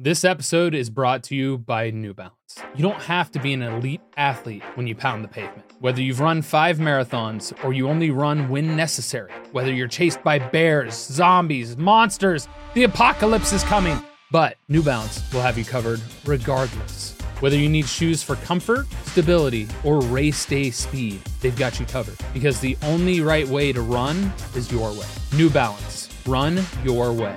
This episode is brought to you by New Balance. You don't have to be an elite athlete when you pound the pavement. Whether you've run five marathons or you only run when necessary, whether you're chased by bears, zombies, monsters, the apocalypse is coming. But New Balance will have you covered regardless. Whether you need shoes for comfort, stability, or race day speed, they've got you covered. Because the only right way to run is your way. New Balance. Run your way.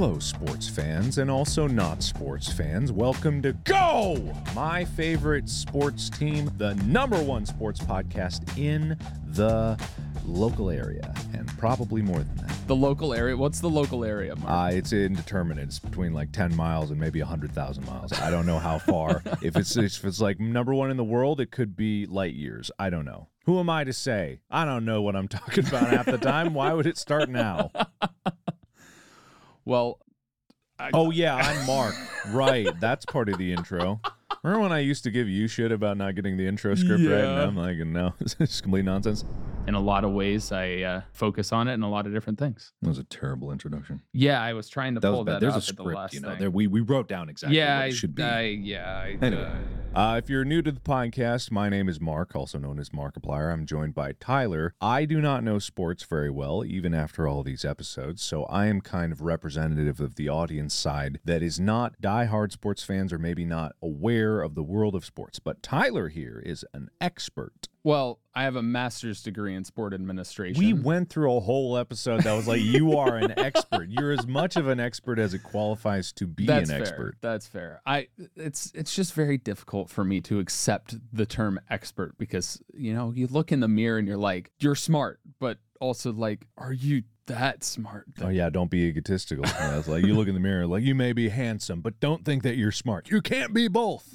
Hello, sports fans and also not sports fans. Welcome to Go, my favorite sports team, the number one sports podcast in the local area, and probably more than that. The local area. What's the local area, Mark? Uh, it's indeterminate. It's between like 10 miles and maybe 100,000 miles. I don't know how far. if it's if it's like number one in the world, it could be light years. I don't know. Who am I to say? I don't know what I'm talking about half the time. Why would it start now? well, I, Oh yeah, I'm Mark. right, that's part of the intro. Remember when I used to give you shit about not getting the intro script right? And Yeah. I'm like, no, it's just complete nonsense. In a lot of ways, I uh, focus on it in a lot of different things. That was a terrible introduction. Yeah, I was trying to That pull that There's up a at the script, last you know. thing. There we we wrote down exactly yeah, what I, it should be. I, yeah. I, Anyway. uh, Uh, if you're new to the podcast, my name is Mark, also known as Markiplier. I'm joined by Tyler. I do not know sports very well, even after all these episodes, so I am kind of representative of the audience side that is not diehard sports fans or maybe not aware of the world of sports. But Tyler here is an expert. Well, I have a master's degree in sport administration. We went through a whole episode that was like, you are an expert. You're as much of an expert as it qualifies to be That's an fair. expert. That's fair. I it's it's just very difficult for me to accept the term expert because you know you look in the mirror and you're like you're smart, but also like are you that smart? Oh yeah, don't be egotistical. Know, it's like you look in the mirror, like you may be handsome, but don't think that you're smart. You can't be both.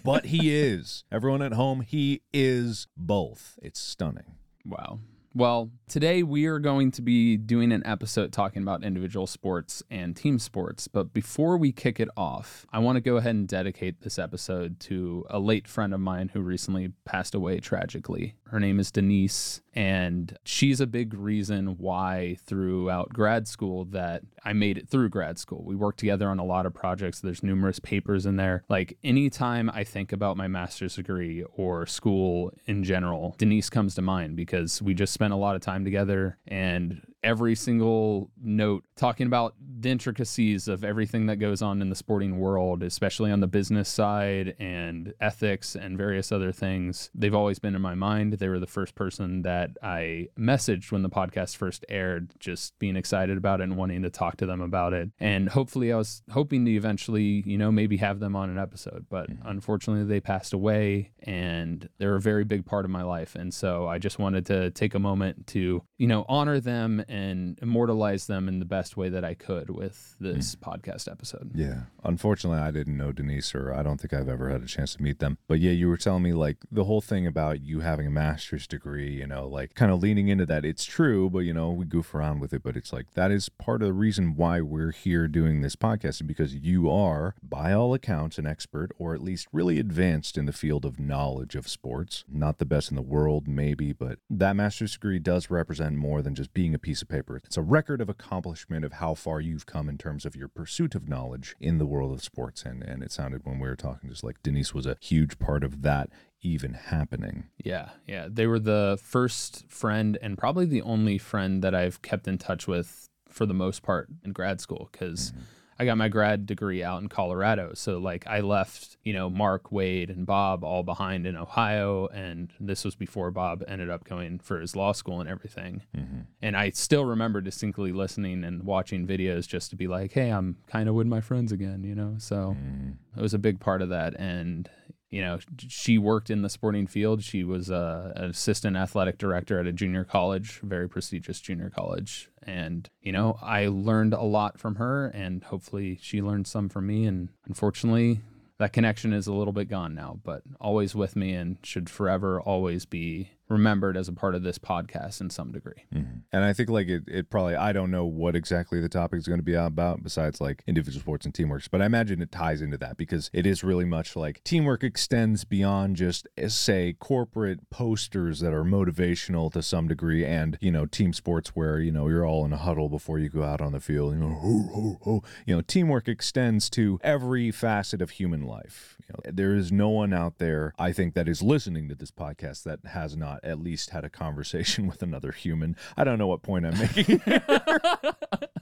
but he is. Everyone at home, he is both. It's stunning. Wow. Well, today we are going to be doing an episode talking about individual sports and team sports. But before we kick it off, I want to go ahead and dedicate this episode to a late friend of mine who recently passed away tragically. Her name is Denise, and she's a big reason why throughout grad school that I made it through grad school. We worked together on a lot of projects. There's numerous papers in there. Like anytime I think about my master's degree or school in general, Denise comes to mind because we just spent a lot of time together and every single note talking about the intricacies of everything that goes on in the sporting world, especially on the business side and ethics and various other things. They've always been in my mind. They were the first person that I messaged when the podcast first aired, just being excited about it and wanting to talk to them about it. And hopefully, I was hoping to eventually, you know, maybe have them on an episode. But mm-hmm. unfortunately, they passed away and they're a very big part of my life. And so I just wanted to take a moment to, you know, honor them and immortalize them in the best way that I could with this hmm. podcast episode. Yeah. Unfortunately, I didn't know Denise, or I don't think I've ever had a chance to meet them. But yeah, you were telling me like the whole thing about you having a master's degree, you know, like kind of leaning into that. It's true, but you know, we goof around with it. But it's like that is part of the reason why we're here doing this podcast, because you are, by all accounts, an expert, or at least really advanced in the field of knowledge of sports. Not the best in the world, maybe, but that master's degree does represent more than just being a piece of paper. It's a record of accomplishment of how far you've come in terms of your pursuit of knowledge in the world of sports. And and it sounded when we were talking just like Denise was a huge part of that even happening. Yeah, yeah. They were the first friend and probably the only friend that I've kept in touch with for the most part in grad school because mm-hmm. I got my grad degree out in Colorado. So like I left, you know, Mark, Wade, and Bob all behind in Ohio, and this was before Bob ended up going for his law school and everything. Mm-hmm. And I still remember distinctly listening and watching videos just to be like, hey, I'm kind of with my friends again, you know. So mm-hmm. it was a big part of that, and you know, she worked in the sporting field. She was uh, an assistant athletic director at a junior college, very prestigious junior college. And, you know, I learned a lot from her, and hopefully she learned some from me. And unfortunately, that connection is a little bit gone now, but always with me and should forever always be remembered as a part of this podcast in some degree. Mm-hmm. And I think like it, it probably I don't know what exactly the topic is going to be about besides like individual sports and teamwork, but I imagine it ties into that because it is really much like teamwork extends beyond just eh, say corporate posters that are motivational to some degree and you know team sports where you know you're all in a huddle before you go out on the field, you know, you know teamwork extends to every facet of human life. You know, there is no one out there I think that is listening to this podcast that has not at least had a conversation with another human. I don't know what point I'm making.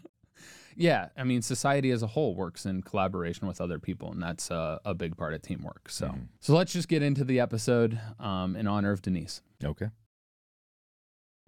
yeah, I mean, society as a whole works in collaboration with other people, and that's a, a big part of teamwork. So, mm-hmm. so let's just get into the episode um, in honor of Denise. Okay.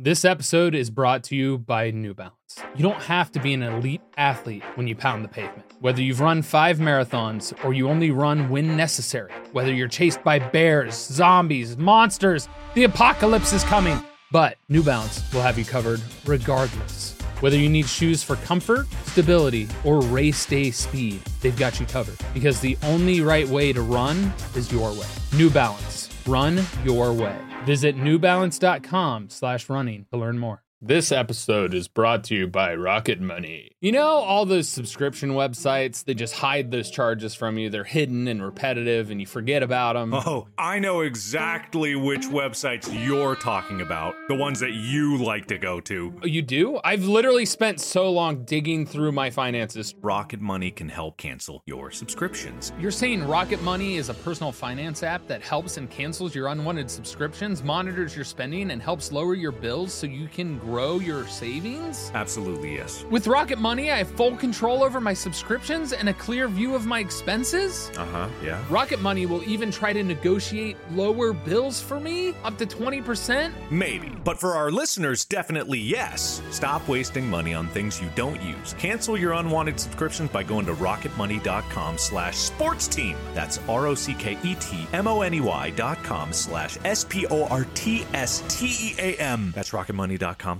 This episode is brought to you by New Balance. You don't have to be an elite athlete when you pound the pavement. Whether you've run five marathons or you only run when necessary, whether you're chased by bears, zombies, monsters, the apocalypse is coming. But New Balance will have you covered regardless. Whether you need shoes for comfort, stability, or race day speed, they've got you covered. Because the only right way to run is your way. New Balance. Run your way. Visit newbalance.com slash running to learn more. This episode is brought to you by Rocket Money. You know, all those subscription websites, they just hide those charges from you. They're hidden and repetitive, and you forget about them. Oh, I know exactly which websites you're talking about. The ones that you like to go to. Oh, you do? I've literally spent so long digging through my finances. Rocket Money can help cancel your subscriptions. You're saying Rocket Money is a personal finance app that helps and cancels your unwanted subscriptions, monitors your spending, and helps lower your bills so you can grow your savings? Absolutely, yes. With Rocket Money, I have full control over my subscriptions and a clear view of my expenses. Uh huh, yeah. Rocket Money will even try to negotiate lower bills for me, up to 20%. Maybe, but for our listeners, definitely yes. Stop wasting money on things you don't use. Cancel your unwanted subscriptions by going to rocketmoney.com slash sports team. That's R O C K E T M O N E Y dot com slash S P O R T S T E A M. That's rocketmoney.com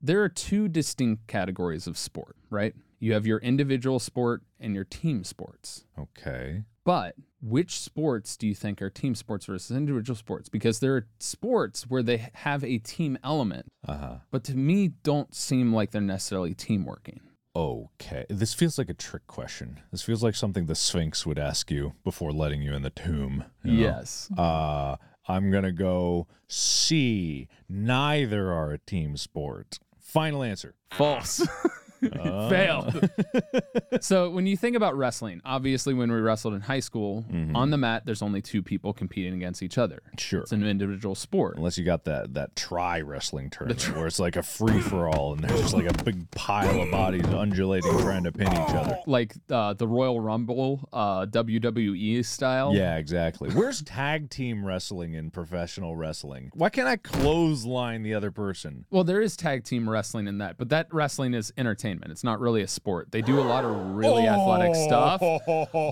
there are two distinct categories of sport, right? You have your individual sport and your team sports. Okay. But which sports do you think are team sports versus individual sports? Because there are sports where they have a team element, uh-huh. but to me, don't seem like they're necessarily team working. Okay. This feels like a trick question. This feels like something the Sphinx would ask you before letting you in the tomb. You know? Yes. Uh, I'm going to go C. Neither are a team sport. Final answer. False. Uh. Failed. so when you think about wrestling, obviously when we wrestled in high school, mm-hmm. on the mat there's only two people competing against each other. Sure. It's an individual sport. Unless you got that that tri wrestling tournament where it's like a free for all and there's just like a big pile of bodies undulating trying to pin each other. Like uh, the Royal Rumble, uh, WWE style. Yeah, exactly. Where's tag team wrestling in professional wrestling? Why can't I clothesline the other person? Well, there is tag team wrestling in that, but that wrestling is entertainment entertainment. It's not really a sport. They do a lot of really athletic stuff,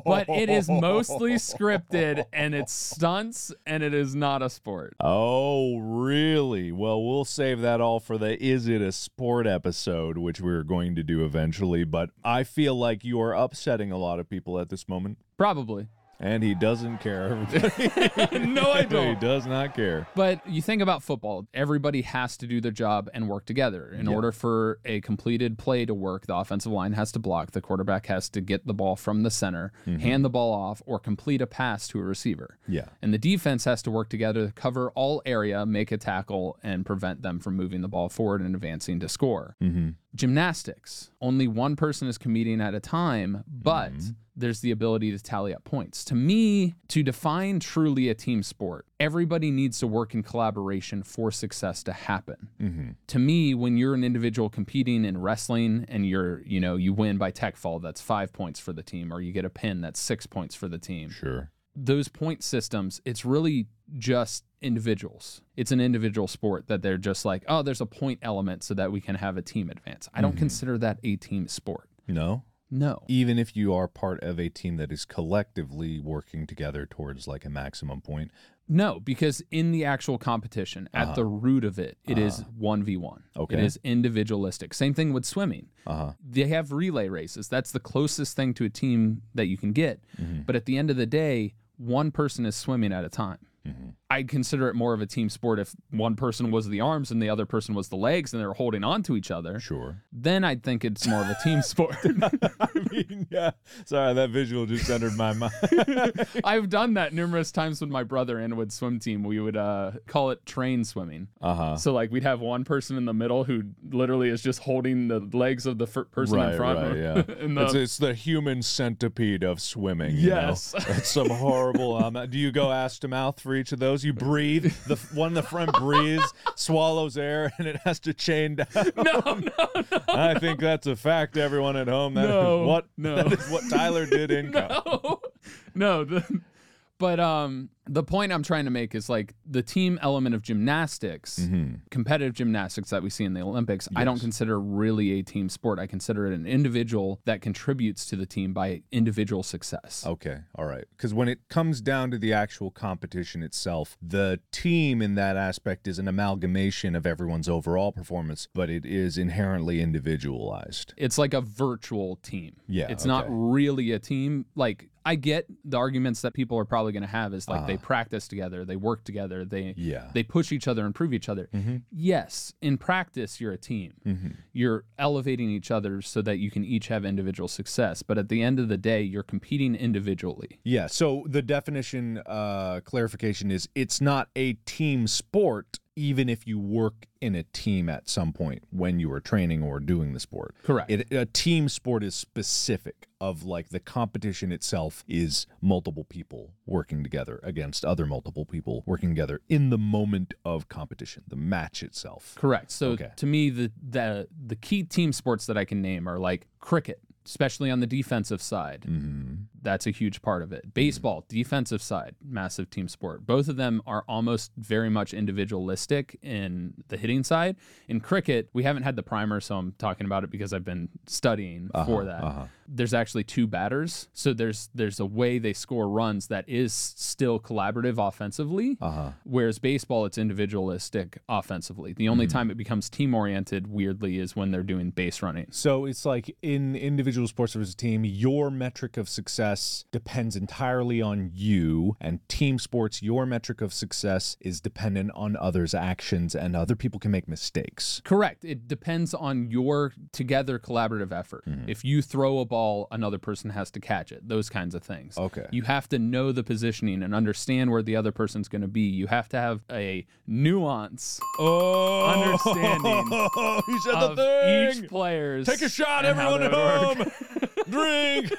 but it is mostly scripted and it's stunts and it is not a sport. Oh, really? Well, we'll save that all for the Is It a Sport episode, which we're going to do eventually. But I feel like you are upsetting a lot of people at this moment. Probably. And he doesn't care. no, I he don't. He does not care. But you think about football, everybody has to do their job and work together. In order for a completed play to work, the offensive line has to block, the quarterback has to get the ball from the center, mm-hmm. hand the ball off, or complete a pass to a receiver. Yeah. And the defense has to work together to cover all area, make a tackle, and prevent them from moving the ball forward and advancing to score. Mm-hmm. Gymnastics, only one person is competing at a time, but mm-hmm. there's the ability to tally up points. To me, to define truly a team sport, everybody needs to work in collaboration for success to happen. Mm-hmm. To me, when you're an individual competing in wrestling and you're, you know, you win by tech fall, that's five points for the team, or you get a pin, that's six points for the team Sure. those point systems, it's really just individuals. It's an individual sport that they're just like, oh, there's a point element so that we can have a team advance. I don't mm-hmm. consider that a team sport. No. No. Even if you are part of a team that is collectively working together towards like a maximum point. No, because in the actual competition, at uh-huh. the root of it, it is uh-huh. 1v1. Okay. It is individualistic. Same thing with swimming. Uh-huh. They have relay races. That's the closest thing to a team that you can get. Mm-hmm. But at the end of the day, one person is swimming at a time. Mm-hmm. I consider it more of a team sport if one person was the arms and the other person was the legs and they were holding on to each other. Sure. Then I'd think it's more of a team sport. I mean, yeah. Sorry, that visual just entered my mind. I've done that numerous times with my brother and with swim team. We would uh, call it train swimming. Uh huh. So like we'd have one person in the middle who literally is just holding the legs of the fir- person Right, in front. Of Right, yeah. the- it's, it's the human centipede of swimming. you know? Yes. it's some horrible. Um, do you go ass to mouth for each of those? You breathe. The one in the front breathes, swallows air, and it has to chain down. no, no, no. I think that's a fact. Everyone at home. That is No, what no. that is what Tyler did in no, no. The, but um, the point I'm trying to make is like the team element of gymnastics, Mm-hmm. competitive gymnastics that we see in the Olympics. I don't consider really a team sport. I consider it an individual that contributes to the team by individual success. Okay, all right. Because when it comes down to the actual competition itself, the team in that aspect is an amalgamation of everyone's overall performance, but it is inherently individualized. It's like a virtual team. Yeah, It's not really a team. Like I get the arguments that people are probably going to have is like they practice together, they work together, they Uh-huh. Yeah. Mm-hmm. they push each other, improve each other. Yes, in practice you're a team. You're elevating each other so that you can each have individual success, but at the end of the day you're competing individually. Yeah. So the definition uh, clarification is it's not a team sport, even if you work in a team at some point when you are training or doing the sport. Correct. It, a team sport is specific of like the competition itself is multiple people working together against other multiple people working together in the moment of competition, the match itself. Correct. So Okay. to me, the the the key team sports that I can name are like cricket, especially on the defensive side. Mm-hmm. That's a huge part of it. Mm-hmm. Baseball, defensive side, massive team sport. Both of them are almost very much individualistic in the hitting side. In cricket, we haven't had the primer, so I'm talking about it because I've been studying uh-huh, for that. Uh-huh. There's actually two batters, so there's there's a way they score runs that is still collaborative offensively. Uh-huh. Whereas baseball, it's individualistic offensively. The only mm-hmm. time it becomes team oriented, weirdly, is when they're doing base running. So it's like in individual sports versus team, your metric of success depends entirely on you, and team sports, your metric of success is dependent on others' actions, and other people can make mistakes. Correct. It depends on your together collaborative effort. Mm-hmm. If you throw a ball, another person has to catch it. Those kinds of things. Okay. You have to know the positioning and understand where the other person's going to be. You have to have a nuance Oh, Understanding he said of the thing. each player's. Take a shot, everyone at home. Drink.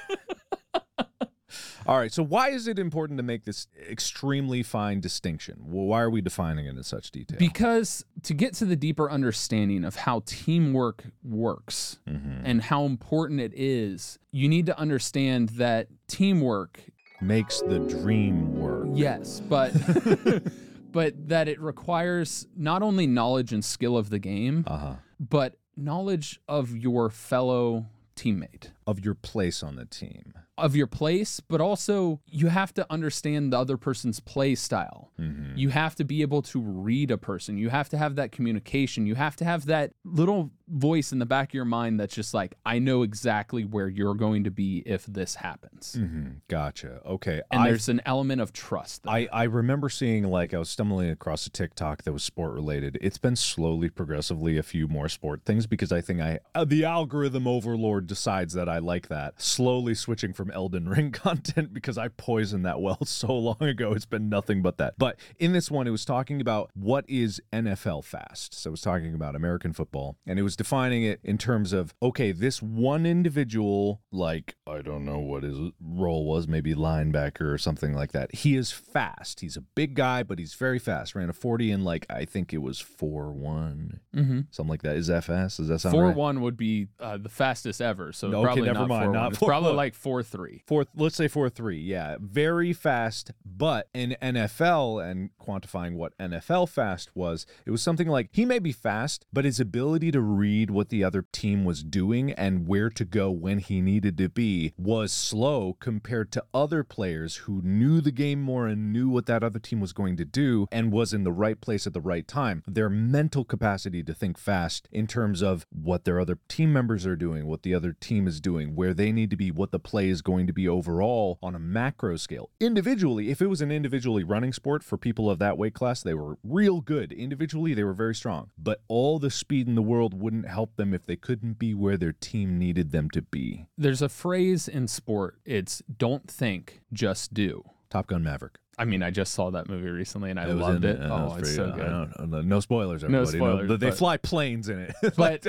All right. So, why is it important to make this extremely fine distinction? Well, why are we defining it in such detail? Because to get to the deeper understanding of how teamwork works Mm-hmm. and how important it is, you need to understand that teamwork, Makes the dream work. yes, but but that it requires not only knowledge and skill of the game, Uh huh. but knowledge of your fellow teammate. Of your place on the team. of your place, but also you have to understand the other person's play style. Mm-hmm. You have to be able to read a person. You have to have that communication. You have to have that little voice in the back of your mind that's just like, I know exactly where you're going to be if this happens. hmm Gotcha. Okay. And I there's an element of trust. there. I, I remember seeing like I was stumbling across a TikTok that was sport related. It's been slowly, progressively a few more sport things because I think I uh, the algorithm overlord decides that I like that. Slowly switching from Elden Ring content because I poisoned that well so long ago. It's been nothing but that. But in this one, it was talking about what is NFL fast. So it was talking about American football, and it was defining it in terms of okay, this one individual, like I don't know what his role was, maybe linebacker or something like that. He is fast. He's a big guy, but he's very fast. Ran a 40 in like I think it was 4 one Mhm. something like that. Is that fast? Does that sound Four right? one would be uh, the fastest ever. So Okay, probably never not mind, 4-1. not It's probably 4-1. like four three. Four, let's say four three. Yeah, very fast. But in NFL and quantifying what NFL fast was, it was something like he may be fast, but his ability to read what the other team was doing and where to go when he needed to be was slow compared to other players who knew the game more and knew what that other team was going to do and was in the right place at the right time. Their mental capacity to think fast in terms of what their other team members are doing, what the other team is doing, where they need to be, what the play is going to be overall on a macro scale. Individually, if it was an individually running sport for people of that weight class, they were real good. Individually, they were very strong. But all the speed in the world wouldn't help them if they couldn't be where their team needed them to be. There's a phrase in sport. It's don't think, just do. Top Gun Maverick. I mean, I just saw that movie recently and I It loved it. Oh, it's so good. I don't know. no spoilers, No everybody. spoilers, but they but- fly planes in it. But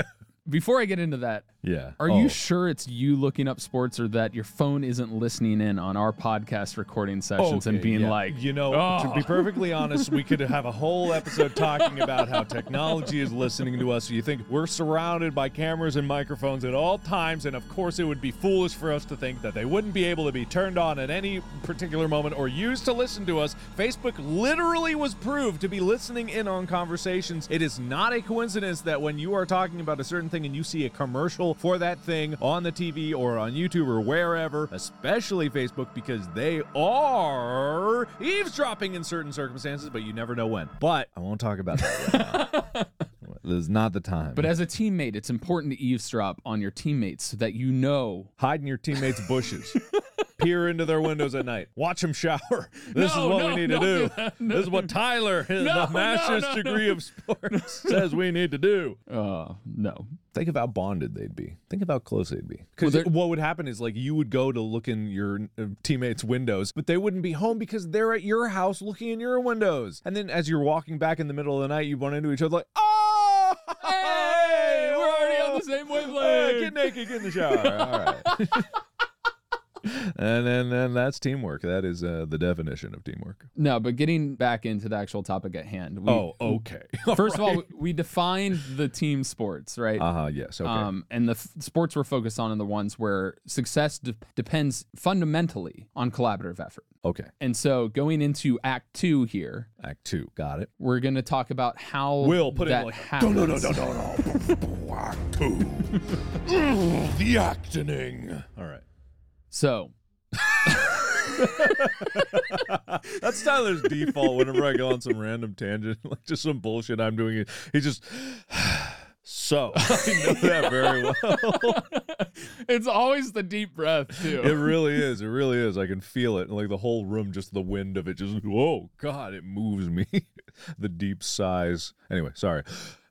before I get into that, yeah. are Oh. you sure it's you looking up sports or that your phone isn't listening in on our podcast recording sessions and being yeah. like, you know, "Oh." to be perfectly honest, we could have a whole episode talking about how technology is listening to us. You think we're surrounded by cameras and microphones at all times, and of course, it would be foolish for us to think that they wouldn't be able to be turned on at any particular moment or used to listen to us. Facebook literally was proved to be listening in on conversations. It is not a coincidence that when you are talking about a certain thing and you see a commercial for that thing on the TV or on YouTube or wherever, especially Facebook, because they are eavesdropping in certain circumstances, but you never know when. But I won't talk about that right this is not the time. but as a teammate, it's important to eavesdrop on your teammates so that you know. hide in your teammates' bushes. Peer into their windows at night. Watch them shower. This No, is what no, we need to do do. This is what Tyler, the master's degree of sports, says we need to do. Uh, no. Think of how bonded they'd be. Think of how close they'd be. Because Well, what would happen is like you would go to look in your uh, teammates' windows, but they wouldn't be home because they're at your house looking in your windows. And then as you're walking back in the middle of the night, you run into each other like, oh, Hey, we're already on the same wavelength. get naked, get in the shower. All right. And then, then that's teamwork. That is uh, the definition of teamwork. No, but getting back into the actual topic at hand. We, oh, okay. First of all, we defined the team sports, right? uh huh. Yes. Okay. Um, and the f- sports we're focused on are the ones where success de- depends fundamentally on collaborative effort. okay. And so going into Act Two here, Act two. Got it. we're going to talk about how we'll put it that like- happens. no, no, no. Act two. The acting. All right. So That's Tyler's default whenever I go on some random tangent, like just some bullshit I'm doing. It. He just. So I know that very well. it's always the deep breath too. It really is. It really is. I can feel it. And like the whole room, just the wind of it, just whoa, God, it moves me. the deep sighs. Anyway, sorry.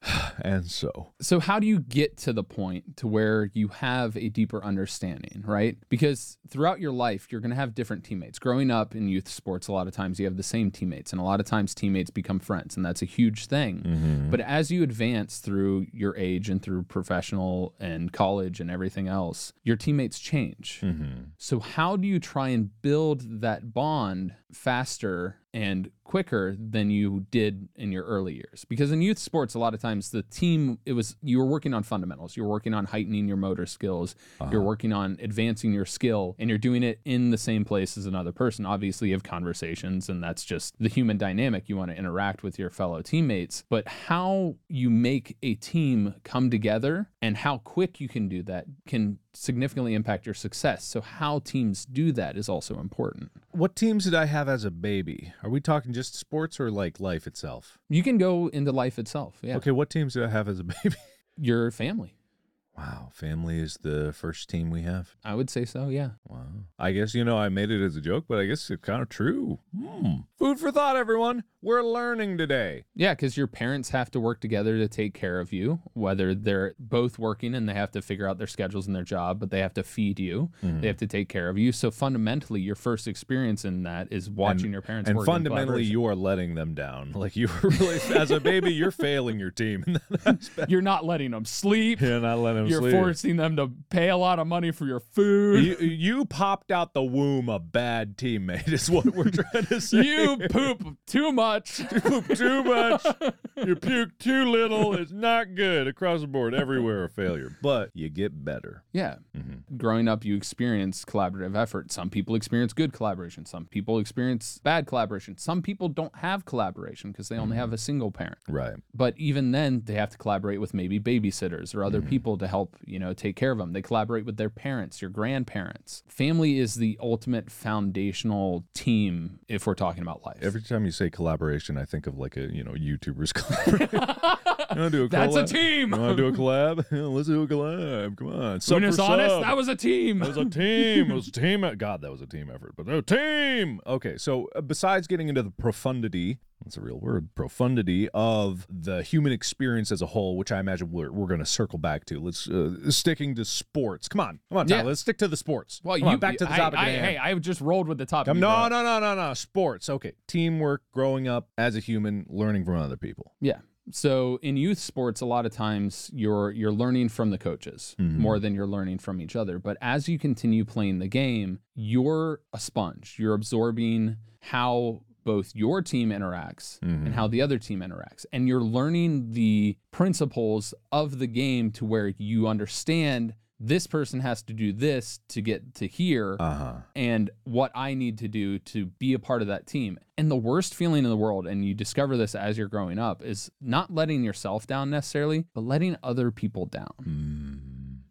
And so, so how do you get to the point to where you have a deeper understanding right? Because throughout your life you're going to have different teammates. Growing up in youth sports a lot of times you have the same teammates and a lot of times teammates become friends and that's a huge thing. Mm-hmm. But as you advance through your age and through professional and college and everything else your teammates change. Mm-hmm. So how do you try and build that bond faster and quicker than you did in your early years. Because in youth sports a lot of times the team it was you were working on fundamentals. You were working on heightening your motor skills. You're uh-huh. working on advancing your skill and you're doing it in the same place as another person. Obviously you have conversations and that's just the human dynamic. You want to interact with your fellow teammates. But how you make a team come together and how quick you can do that can significantly impact your success. So, how teams do that is also important. What teams did I have as a baby? Are we talking just sports or like life itself? You can go into life itself. Yeah. Okay, what teams did I have as a baby? Your family. Wow, family is the first team we have. I would say so. Yeah. Wow. I guess, you know, I made it as a joke, but I guess it's kind of true. Hmm. Food for thought, everyone. We're learning today. Yeah, because your parents have to work together to take care of you, whether they're both working and they have to figure out their schedules and their job, but they have to feed you, Mm-hmm. they have to take care of you. So fundamentally, your first experience in that is watching your parents and work. in fundamentally, you are letting them down. Like you were really, as a baby, you're failing your team. in that aspect. you're not letting them sleep. You're not letting them You're forcing them to pay a lot of money for your food. You, you popped out the womb a bad teammate, is what we're trying to say. You poop too much. You poop too much. You puke too little. It's not good across the board. Everywhere a failure, but you get better. Yeah. Mm-hmm. Growing up, you experience collaborative effort. Some people experience good collaboration. Some people experience bad collaboration. Some people don't have collaboration because they only Mm-hmm. have a single parent. Right. But even then, they have to collaborate with maybe babysitters or Mm-hmm. other people to help, you know, take care of them. They collaborate with their parents, your grandparents. Family is the ultimate foundational team if we're talking about life. Every time you say collaboration, I think of like a you know YouTubers collaboration. you do a That's a team. You want to do a collab? Let's do a collab. Come on. Sub honest, sub. that was a team. That was a team. It was a team. God, that was a team effort. But no team. Okay, so uh, besides getting into the profundity, that's a real word, profundity of the human experience as a whole, which I imagine we're, we're going to circle back to. Let's uh, sticking to sports. Come on, come on, Tyler. Yeah. Let's stick to the sports. well, Come you on, back to the I- topic. I, hand. hey, I just rolled with the topic. Come, no, no, no, no, no. Sports. Okay. Teamwork, growing up as a human, learning from other people. Yeah. So in youth sports, a lot of times you're you're learning from the coaches Mm-hmm. more than you're learning from each other. But as you continue playing the game, you're a sponge. You're absorbing how both your team interacts Mm-hmm. and how the other team interacts. And you're learning the principles of the game to where you understand this person has to do this to get to here Uh huh. and what I need to do to be a part of that team. And the worst feeling in the world, and you discover this as you're growing up, is not letting yourself down necessarily, but letting other people down.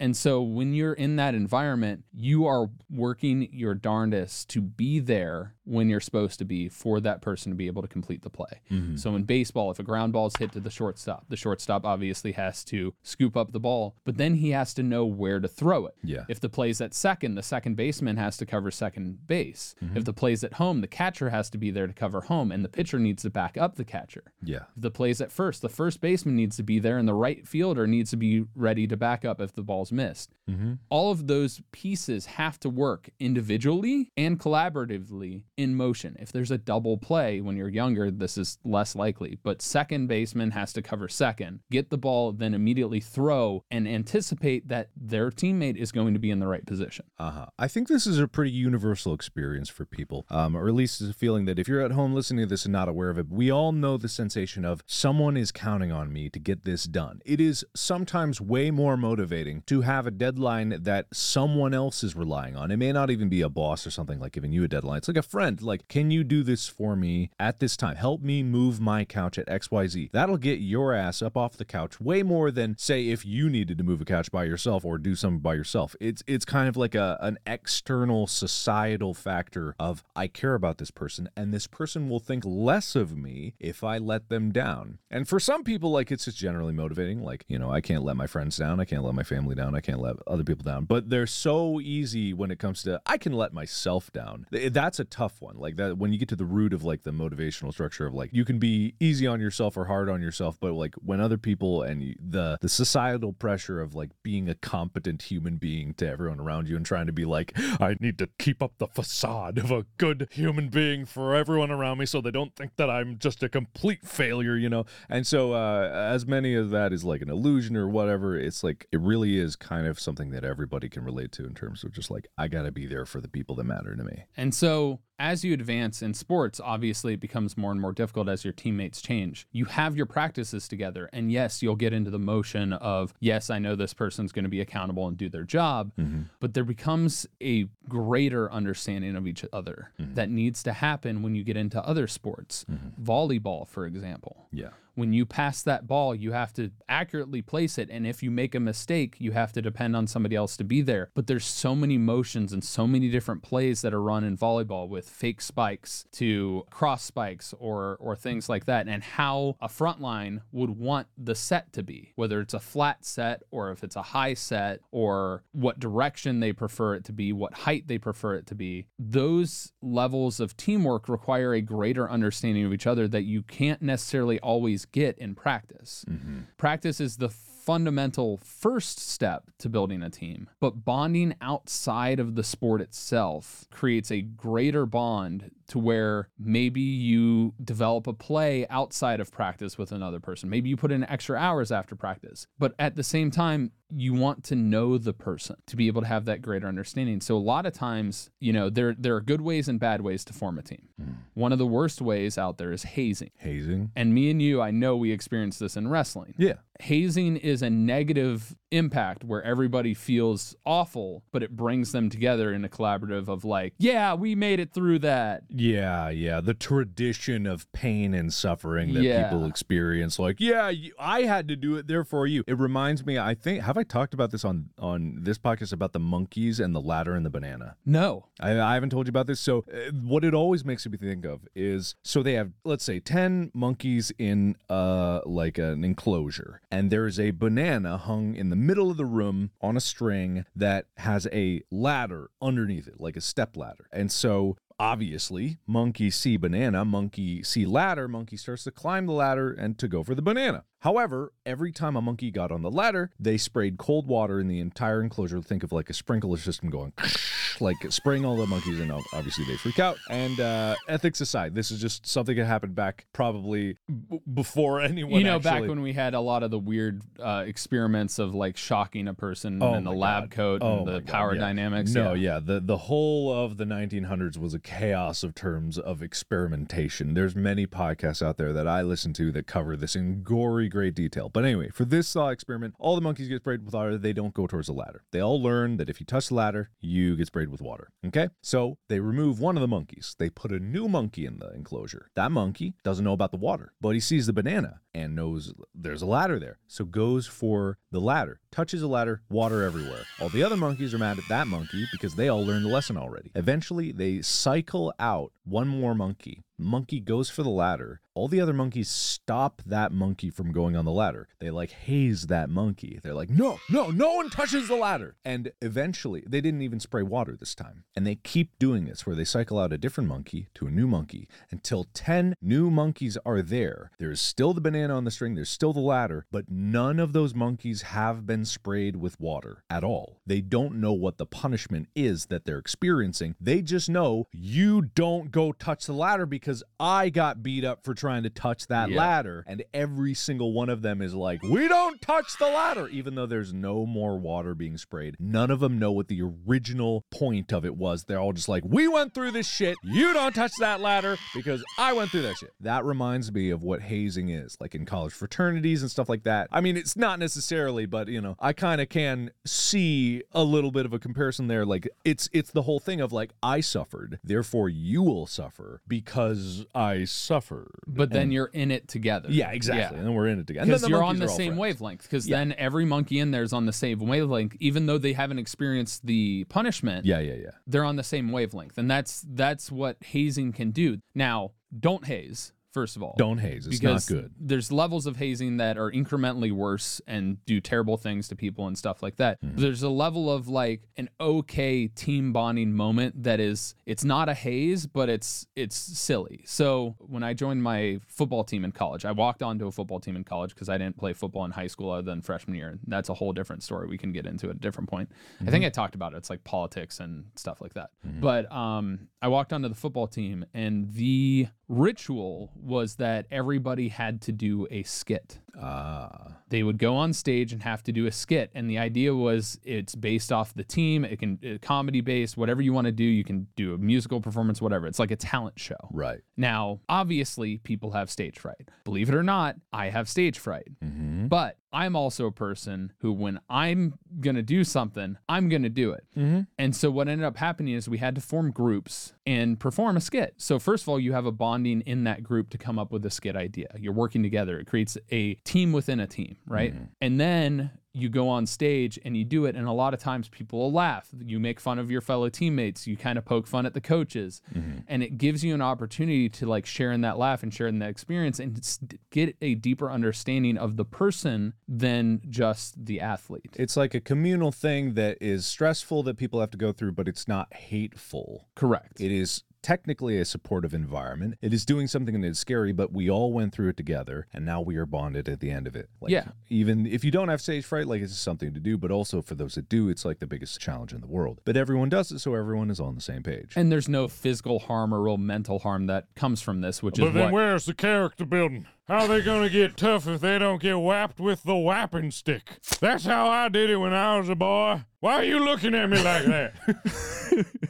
And so when you're in that environment, you are working your darndest to be there when you're supposed to be for that person to be able to complete the play. Mm-hmm. So in baseball, if a ground ball is hit to the shortstop, the shortstop obviously has to scoop up the ball, but then he has to know where to throw it. Yeah. If the play's at second, the second baseman has to cover second base. Mm-hmm. If the play's at home, the catcher has to be there to cover home, and the pitcher needs to back up the catcher. Yeah. If the play's at first, the first baseman needs to be there, and the right fielder needs to be ready to back up if the ball's missed. Mm-hmm. All of those pieces have to work individually and collaboratively in motion. If there's a double play when you're younger, this is less likely, but second baseman has to cover second, get the ball, then immediately throw, and anticipate that their teammate is going to be in the right position. Uh huh. I think this is a pretty universal experience for people, um, or at least a feeling that if you're at home listening to this and not aware of it, we all know the sensation of someone is counting on me to get this done. It is sometimes way more motivating to have a deadline that someone else is relying on. It may not even be a boss or something like giving you a deadline. It's like a friend, like, can you do this for me at this time? Help me move my couch at XYZ. That'll get your ass up off the couch way more than, say, if you needed to move a couch by yourself or do something by yourself. It's it's kind of like a an external societal factor of I care about this person and this person will think less of me if I let them down. And for some people, like it's just generally motivating. Like, you know, I can't let my friends down, I can't let my family down, I can't let other people down. But they're so easy when it comes to I can let myself down. That's a tough one. Like that when you get to the root of like the motivational structure of like you can be easy on yourself or hard on yourself, but like when other people and you, the the societal pressure of like being a competent human being to everyone around you and trying to be like I need to keep up the facade of a good human being for everyone around me so they don't think that I'm just a complete failure, you know. And so uh as many of that is like an illusion or whatever, it's like it really is kind of something that everybody can relate to in terms of just like I got to be there for the people that matter to me. And so, as you advance in sports, obviously it becomes more and more difficult as your teammates change. You have your practices together, and yes, you'll get into the motion of, yes, I know this person's going to be accountable and do their job, mm-hmm. but there becomes a greater understanding of each other mm-hmm. that needs to happen when you get into other sports. Mm-hmm. Volleyball, for example. Yeah. When you pass that ball, you have to accurately place it. And if you make a mistake, you have to depend on somebody else to be there. But there's so many motions and so many different plays that are run in volleyball with fake spikes to cross spikes or or things like that. And how a front line would want the set to be, whether it's a flat set or if it's a high set or what direction they prefer it to be, what height they prefer it to be. Those levels of teamwork require a greater understanding of each other that you can't necessarily always get in practice. Mm-hmm. Practice is the fundamental first step to building a team, but bonding outside of the sport itself creates a greater bond to where maybe you develop a play outside of practice with another person. Maybe you put in extra hours after practice, but at the same time, you want to know the person to be able to have that greater understanding. So a lot of times, you know, there there are good ways and bad ways to form a team. Hmm. One of the worst ways out there is hazing. Hazing. And me and you, I know we experienced this in wrestling. Yeah. Hazing is a negative impact where everybody feels awful, but it brings them together in a collaborative of like, yeah, we made it through that. Yeah, yeah. The tradition of pain and suffering that Yeah. people experience. Like, yeah, you, I had to do it, therefore you. It reminds me. I think have I talked about this on on this podcast about the monkeys and the ladder and the banana. No. I, I haven't told you about this. So, uh, what it always makes me think of is so they have, let's say, 10 monkeys in uh, like an enclosure, and there is a banana hung in the middle of the room on a string that has a ladder underneath it, like a step ladder. And so, obviously, monkey see banana, monkey see ladder, monkey starts to climb the ladder and to go for the banana. However, every time a monkey got on the ladder, they sprayed cold water in the entire enclosure. Think of like a sprinkler system going like spraying all the monkeys, and obviously they freak out. And uh, ethics aside, this is just something that happened back probably b- before anyone. you know, back when we had a lot of the weird uh, experiments of like shocking a person Oh in the lab God. coat Oh and the my God, power yeah. dynamics. No, yeah. The the whole of the 1900s was a chaos of terms of experimentation. There's many podcasts out there that I listen to that cover this in gory great detail. But anyway, for this uh, experiment, all the monkeys get sprayed with water. They don't go towards the ladder. They all learn that if you touch the ladder, you get sprayed with water. Okay, so they remove one of the monkeys. They put a new monkey in the enclosure. That monkey doesn't know about the water, but he sees the banana and knows there's a ladder there. So goes for the ladder, touches the ladder, water everywhere. All the other monkeys are mad at that monkey because they all learned the lesson already. Eventually, they cycle out one more monkey. Monkey goes for the ladder. All the other monkeys stop that monkey from going on the ladder. They like haze that monkey. They're like, no, no, no one touches the ladder. And eventually, they didn't even spray water this time. And they keep doing this where they cycle out a different monkey to a new monkey until 10 new monkeys are there. There's still the banana on the string, there's still the ladder, but none of those monkeys have been sprayed with water at all. They don't know what the punishment is that they're experiencing. They just know you don't go touch the ladder because I got beat up for trying to touch that Yeah. ladder. And every single one of them is like, we don't touch the ladder, even though there's no more water being sprayed. None of them know what the original point of it was. They're all just like, we went through this shit. You don't touch that ladder because I went through that shit. That reminds me of what hazing is, like in college fraternities and stuff like that. I mean, it's not necessarily, but you know, I kind of can see a little bit of a comparison there. Like it's it's the whole thing of like I suffered, therefore you will suffer because I suffered. But then And- you're in it together. yeah, exactly, and then we're in it together. Because you're on the same friends. wavelength. Because Yeah. then every monkey in there is on the same wavelength, even though they haven't experienced the punishment. Yeah, yeah, yeah. they're on the same wavelength, and that's that's what hazing can do. Now, don't haze. First of all, Don't haze. It's not good. There's levels of hazing that are incrementally worse and do terrible things to people and stuff like that. Mm-hmm. There's a level of like an okay team bonding moment that is it's not a haze, but it's it's silly. So when I joined my football team in college, I walked onto a football team in college because I didn't play football in high school other than freshman year. That's a whole different story. We can get into at a different point. I Mm-hmm. think I talked about it. It's like politics and stuff like that. But um, I walked onto the football team, and the ritual was that everybody had to do a skit. Ah, They would go on stage and have to do a skit, and the idea was it's based off the team. It can uh, comedy based, whatever you want to do. You can do a musical performance, whatever. It's like a talent show. right. Now, obviously, people have stage fright. Believe it or not, I have stage fright. Mm-hmm. But I'm also a person who, when I'm going to do something, I'm going to do it. Mm-hmm. And so what ended up happening is we had to form groups and perform a skit. So, first of all, you have a bonding in that group to come up with a skit idea. You're working together, it creates a team within a team, right? Mm-hmm. And then you go on stage and you do it and a lot of times people will laugh you make fun of your fellow teammates you kind of poke fun at the coaches mm-hmm. and it gives you an opportunity to like share in that laugh and share in that experience and get a deeper understanding of the person than just the athlete It's like a communal thing that is stressful that people have to go through, but it's not hateful. correct It is technically a supportive environment. It is doing something that is scary, but we all went through it together, and now we are bonded at the end of it. Like, Yeah. Even if you don't have stage fright, like it's something to do, but also for those that do, it's like the biggest challenge in the world. But everyone does it, so everyone is on the same page. and there's no physical harm or real mental harm that comes from this which But is then what where's the character building? How they gonna get tough if they don't get whapped with the whapping stick? That's how I did it when I was a boy. Why are you looking at me like that?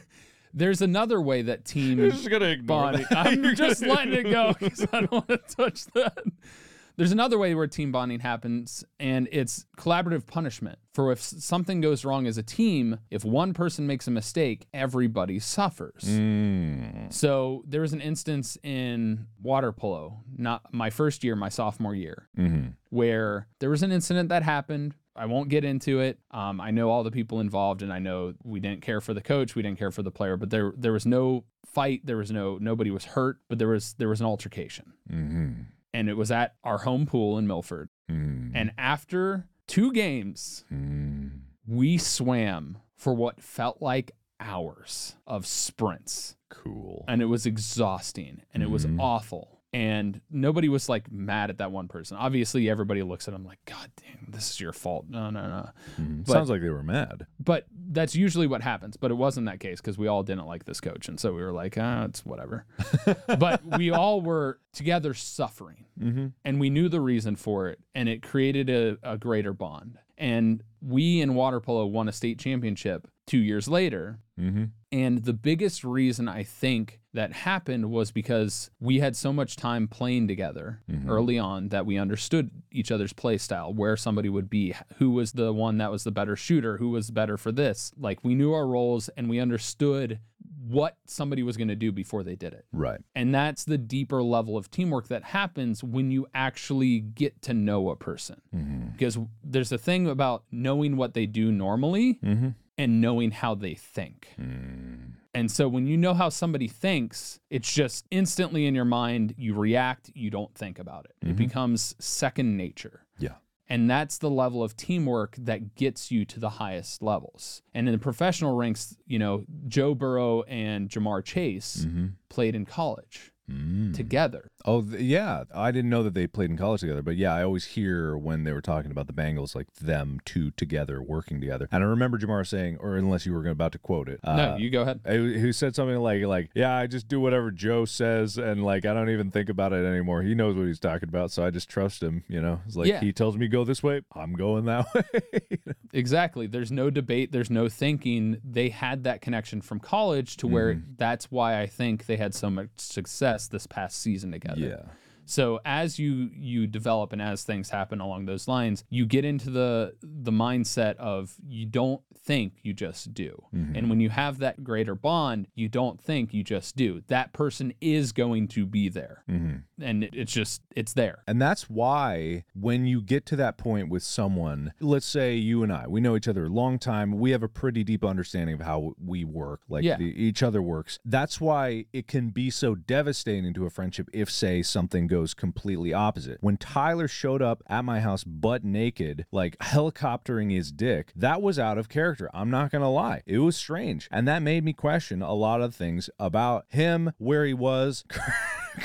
there's another way that team Just gonna ignore bonding. that. I'm just letting it go because I don't want to touch that. There's another way where team bonding happens, and it's collaborative punishment. For if something goes wrong as a team, if one person makes a mistake, everybody suffers. Mm. So there was an instance in water polo, not my first year, my sophomore year, Mhm. where there was an incident that happened. I won't get into it. Um, I know all the people involved, and I know we didn't care for the coach, we didn't care for the player, but there there was no fight. There was no nobody was hurt, but there was there was an altercation, Mhm. and it was at our home pool in Milford. Mm. And after two games, Mm. we swam for what felt like hours of sprints Cool. and it was exhausting and it was Mhm. awful and nobody was like mad at that one person obviously everybody looks at him like god damn this is your fault no no no Mhm. but- Sounds like they were mad. but that's usually what happens but it wasn't that case because we all didn't like this coach and so we were like ah it's whatever but we all were together suffering Mm-hmm. and we knew the reason for it and it created a, a greater bond and we in water polo won a state championship two years later Mm-hmm. and the biggest reason I think that happened was because we had so much time playing together early on that we understood each other's play style, where somebody would be, who was the one that was the better shooter, who was better for this. Like we knew our roles and we understood what somebody was going to do before they did it. Right. And that's the deeper level of teamwork that happens when you actually get to know a person. Mm-hmm. Because there's a thing about knowing what they do normally Mm-hmm. And knowing how they think. Mm. And so when you know how somebody thinks, it's just instantly in your mind, you react, you don't think about it. It becomes second nature. Yeah. And that's the level of teamwork that gets you to the highest levels. And in the professional ranks, you know, Joe Burrow and Ja'Marr Chase Mm-hmm. played in college Mm. together. Oh, th- yeah. I didn't know that they played in college together, but yeah, I always hear when they were talking about the Bengals, like them two together working together. And I remember Ja'Marr saying, or unless you were about to quote it, uh, no, you go ahead. who said something like, like, yeah, I just do whatever Joe says, and like I don't even think about it anymore. He knows what he's talking about, so I just trust him. You know, it's like Yeah. he tells me go this way, I'm going that way. Exactly. There's no debate, there's no thinking. They had that connection from college to where Mm-hmm. that's why I think they had so much success this past season together. yeah. So as you you develop and as things happen along those lines, you get into the the mindset of you don't think, you just do. Mm-hmm. And when you have that greater bond, you don't think, you just do. That person is going to be there. Mm-hmm. And it's just it's there. And that's why when you get to that point with someone, let's say you and I, we know each other a long time, we have a pretty deep understanding of how we work, like Yeah. the, each other works. That's why it can be so devastating to a friendship if, say, something goes completely opposite. When Tyler showed up at my house butt naked, like helicoptering his dick, that was out of character. I'm not going to lie. It was strange. And that made me question a lot of things about him, where he was.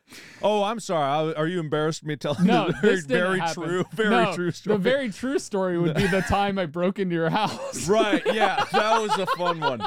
Oh, I'm sorry. I, are you embarrassed me telling No, the very, this very happen. true, very No, true story? The very true story would be the time I broke into your house. right, yeah, that was a fun one.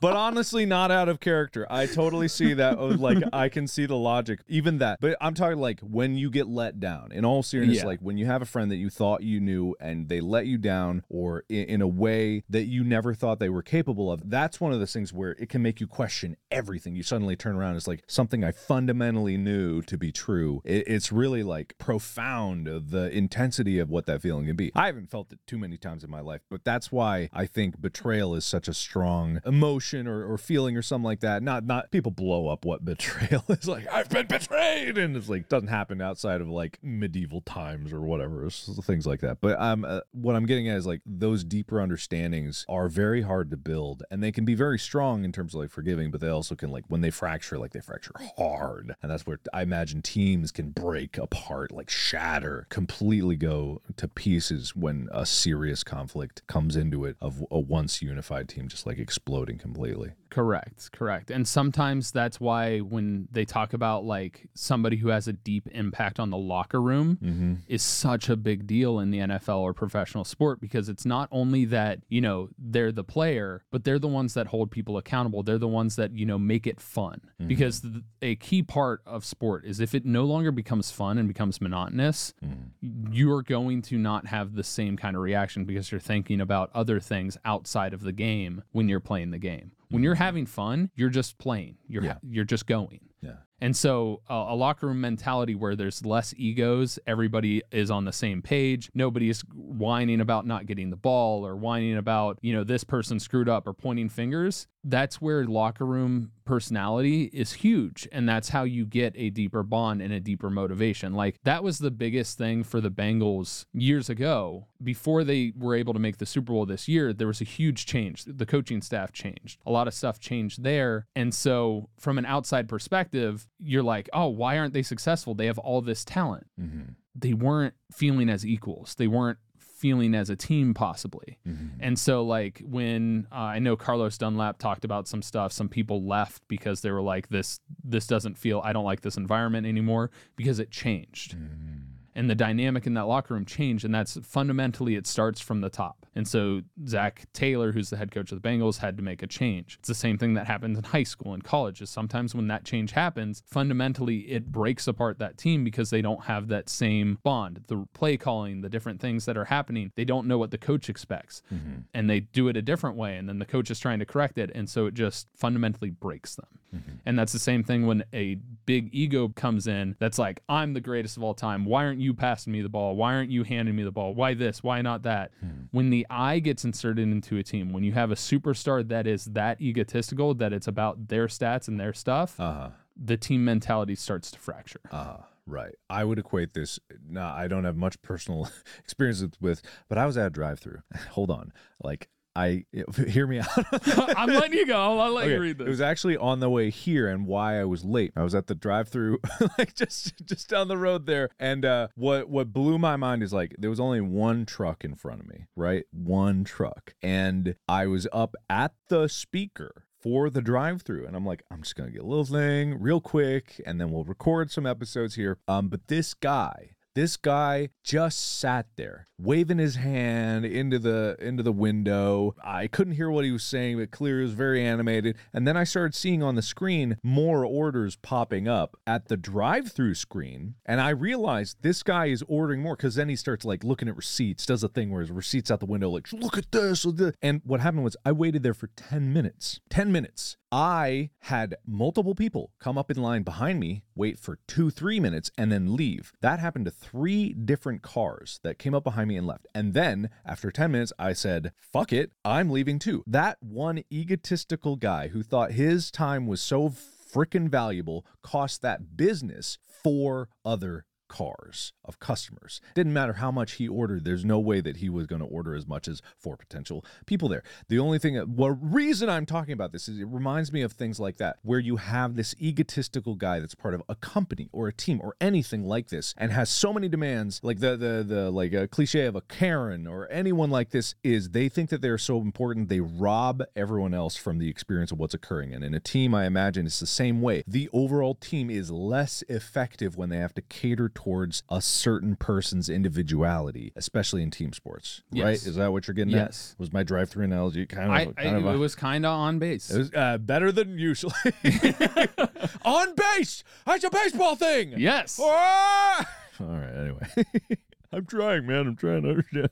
But honestly, not out of character. I totally see that. oh, Like, I can see the logic, even that. But I'm talking like when you get let down. In all seriousness, Yeah. like when you have a friend that you thought you knew and they let you down, or in, in a way that you never thought they were capable of. That's one of those things where it can make you question everything. You suddenly turn around. It's like something I fundamentally knew knew to be true. It, it's really like profound the intensity of what that feeling can be. I haven't felt it too many times in my life, but that's why I think betrayal is such a strong emotion or, or feeling or something like that. Not not people blow up what betrayal is like. I've been betrayed, and it's like doesn't happen outside of like medieval times or whatever things like that. But um, uh, what I'm getting at is like those deeper understandings are very hard to build, and they can be very strong in terms of like forgiving, but they also can like when they fracture, like they fracture hard, and that's where I imagine teams can break apart, like shatter, completely go to pieces when a serious conflict comes into it of a once unified team just like exploding completely. Correct, correct. And sometimes that's why when they talk about like somebody who has a deep impact on the locker room mm-hmm. is such a big deal in the NFL or professional sport because it's not only that, you know, they're the player, but they're the ones that hold people accountable. They're the ones that, you know, make it fun. Mm-hmm. Because a key part of sport is if it no longer becomes fun and becomes monotonous, Mm-hmm. you're going to not have the same kind of reaction because you're thinking about other things outside of the game when you're playing the game. When you're having fun, you're just playing. You're Yeah. you're just going. Yeah. And so uh, a locker room mentality where there's less egos, everybody is on the same page. Nobody is whining about not getting the ball or whining about, you know, this person screwed up or pointing fingers. That's where locker room personality is huge. And that's how you get a deeper bond and a deeper motivation. Like that was the biggest thing for the Bengals years ago. Before they were able to make the Super Bowl this year, there was a huge change. The coaching staff changed. A lot of stuff changed there. And so from an outside perspective, you're like, oh, why aren't they successful? They have all this talent. Mm-hmm. They weren't feeling as equals. They weren't feeling as a team possibly. Mm-hmm. And so like when uh, I know Carlos Dunlap talked about some stuff, some people left because they were like this this doesn't feel I don't like this environment anymore because it changed. Mm-hmm. And the dynamic in that locker room changed, and that's fundamentally it starts from the top. And so Zac Taylor, who's the head coach of the Bengals, had to make a change. It's the same thing that happens in high school and college. Is sometimes when that change happens, fundamentally it breaks apart that team because they don't have that same bond. The play calling, the different things that are happening, they don't know what the coach expects, Mm-hmm. and they do it a different way, and then the coach is trying to correct it, and so it just fundamentally breaks them. Mm-hmm. And that's the same thing when a big ego comes in that's like, I'm the greatest of all time. Why aren't you passing me the ball? Why aren't you handing me the ball? Why this? Why not that? When the I gets inserted into a team, when you have a superstar that is that egotistical, that it's about their stats and their stuff, Uh-huh. the team mentality starts to fracture. Uh, right. I would equate this. Now, I don't have much personal experience with, but I was at a drive-through. Hold on. Like, I hear me out. I'm letting you go. I'll let you Okay, read It was actually on the way here and why I was late. I was at the drive-through like just just down the road there and uh what what blew my mind is like there was only one truck in front of me, right? One truck. And I was up at the speaker for the drive-through and I'm like I'm just going to get a little thing real quick and then we'll record some episodes here. Um but this guy this guy just sat there waving his hand into the into the window. I couldn't hear what he was saying, but clear it was very animated. And then I started seeing on the screen more orders popping up at the drive-through screen, and I realized this guy is ordering more because then he starts like looking at receipts, does a thing where his receipts out the window, like look at this. look at this." And what happened was I waited there for 10 minutes. 10 minutes. I had multiple people come up in line behind me, wait for two, three minutes, and then leave. That happened to three different cars that came up behind me and left. And then after 10 minutes, I said, fuck it, I'm leaving too. That one egotistical guy who thought his time was so freaking valuable cost that business four other cars of customers. Didn't matter how much he ordered. There's no way that he was going to order as much as four potential people there. The only thing, uh, what reason I'm talking about this is it reminds me of things like that, where you have this egotistical guy that's part of a company or a team or anything like this, and has so many demands. Like the the the like a cliche of a Karen or anyone like this is they think that they're so important they rob everyone else from the experience of what's occurring. And in a team, I imagine it's the same way. The overall team is less effective when they have to cater towards a certain person's individuality, especially in team sports. Right? Is that what you're getting Yes. at? Was my drive-through analogy kind of I, I, kind of a- it was kind of on base. it was uh, better than usually. On base! That's a baseball thing! yes. Ah! All right, anyway. I'm trying, man. I'm trying to understand.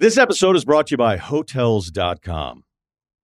This episode is brought to you by Hotels.com.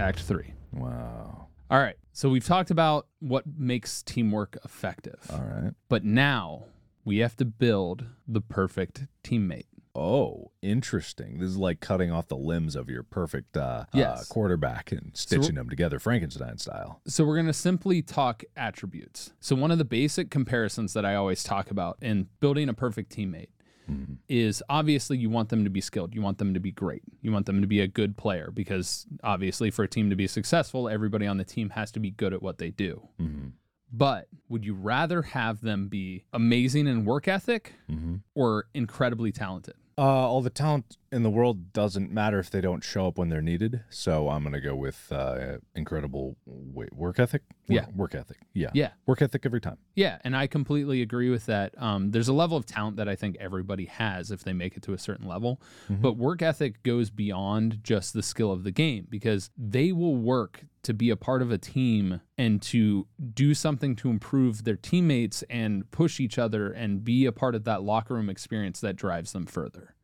Act three. Wow. All right. So we've talked about what makes teamwork effective. All right. But now we have to build the perfect teammate. Oh, interesting. This is like cutting off the limbs of your perfect uh, uh, Yes. quarterback and stitching them together Frankenstein style. So we're going to simply talk attributes. So one of the basic comparisons that I always talk about in building a perfect teammate Mm-hmm. is obviously you want them to be skilled. You want them to be great. You want them to be a good player because obviously for a team to be successful, everybody on the team has to be good at what they do. Mm-hmm. But would you rather have them be amazing in work ethic mm-hmm. or incredibly talented? Uh, all the talent in the world doesn't matter if they don't show up when they're needed. So I'm gonna go with uh, incredible wait, work ethic. Work, Yeah. work ethic. Yeah, Yeah. work ethic every time. Yeah, and I completely agree with that. Um, there's a level of talent that I think everybody has if they make it to a certain level, but work ethic goes beyond just the skill of the game because they will work to be a part of a team and to do something to improve their teammates and push each other and be a part of that locker room experience that drives them further.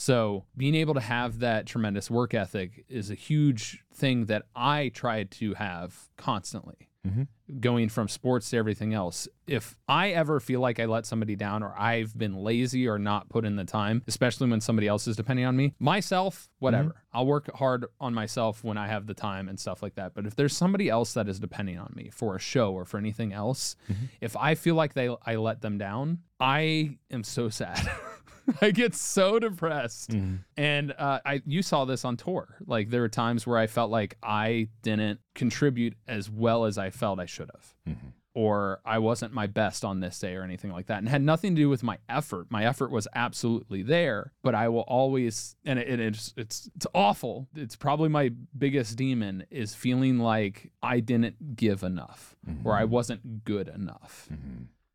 So, being able to have that tremendous work ethic is a huge thing that I try to have constantly mm-hmm. going from sports to everything else. If I ever feel like I let somebody down or I've been lazy or not put in the time, especially when somebody else is depending on me, myself, whatever, mm-hmm. I'll work hard on myself when I have the time and stuff like that. But if there's somebody else that is depending on me for a show or for anything else, mm-hmm. if I feel like they I let them down, I am so sad. I get so depressed. Mm-hmm. And uh, I you saw this on tour. Like there were times where I felt like I didn't contribute as well as I felt I should have. Mm-hmm. Or I wasn't my best on this day or anything like that. And it had nothing to do with my effort. My effort was absolutely there, but I will always and it, it's it's it's awful. It's probably my biggest demon is feeling like I didn't give enough or I mm-hmm. wasn't good enough.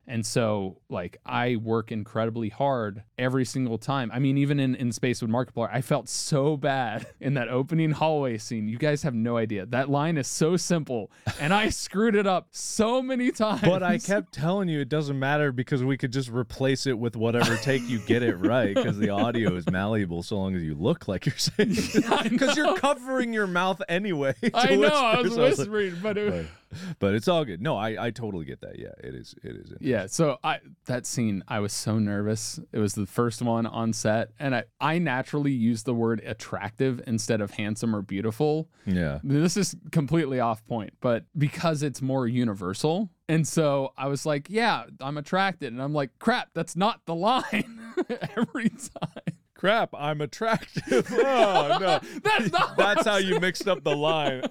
And so, like, I work incredibly hard every single time. I mean, even in, in Space with Markiplier, I felt so bad in that opening hallway scene. You guys have no idea. That line is so simple, and I screwed it up so many times. But I kept telling you it doesn't matter because we could just replace it with whatever take you get it right because the audio is malleable so long as you look like you're saying it. because you're covering your mouth anyway. I know, I was whispering, but it, but, but it's all good. No, I, I totally get that. Yeah, it is. It is. Yeah, so I that scene I was so nervous. It was the first one on set and I I naturally use the word attractive instead of handsome or beautiful. Yeah. This is completely off point, but because it's more universal. And so I was like, yeah, I'm attracted and I'm like, crap, that's not the line every time. Crap, I'm attractive. Oh no. That's not That's how you mixed up the line.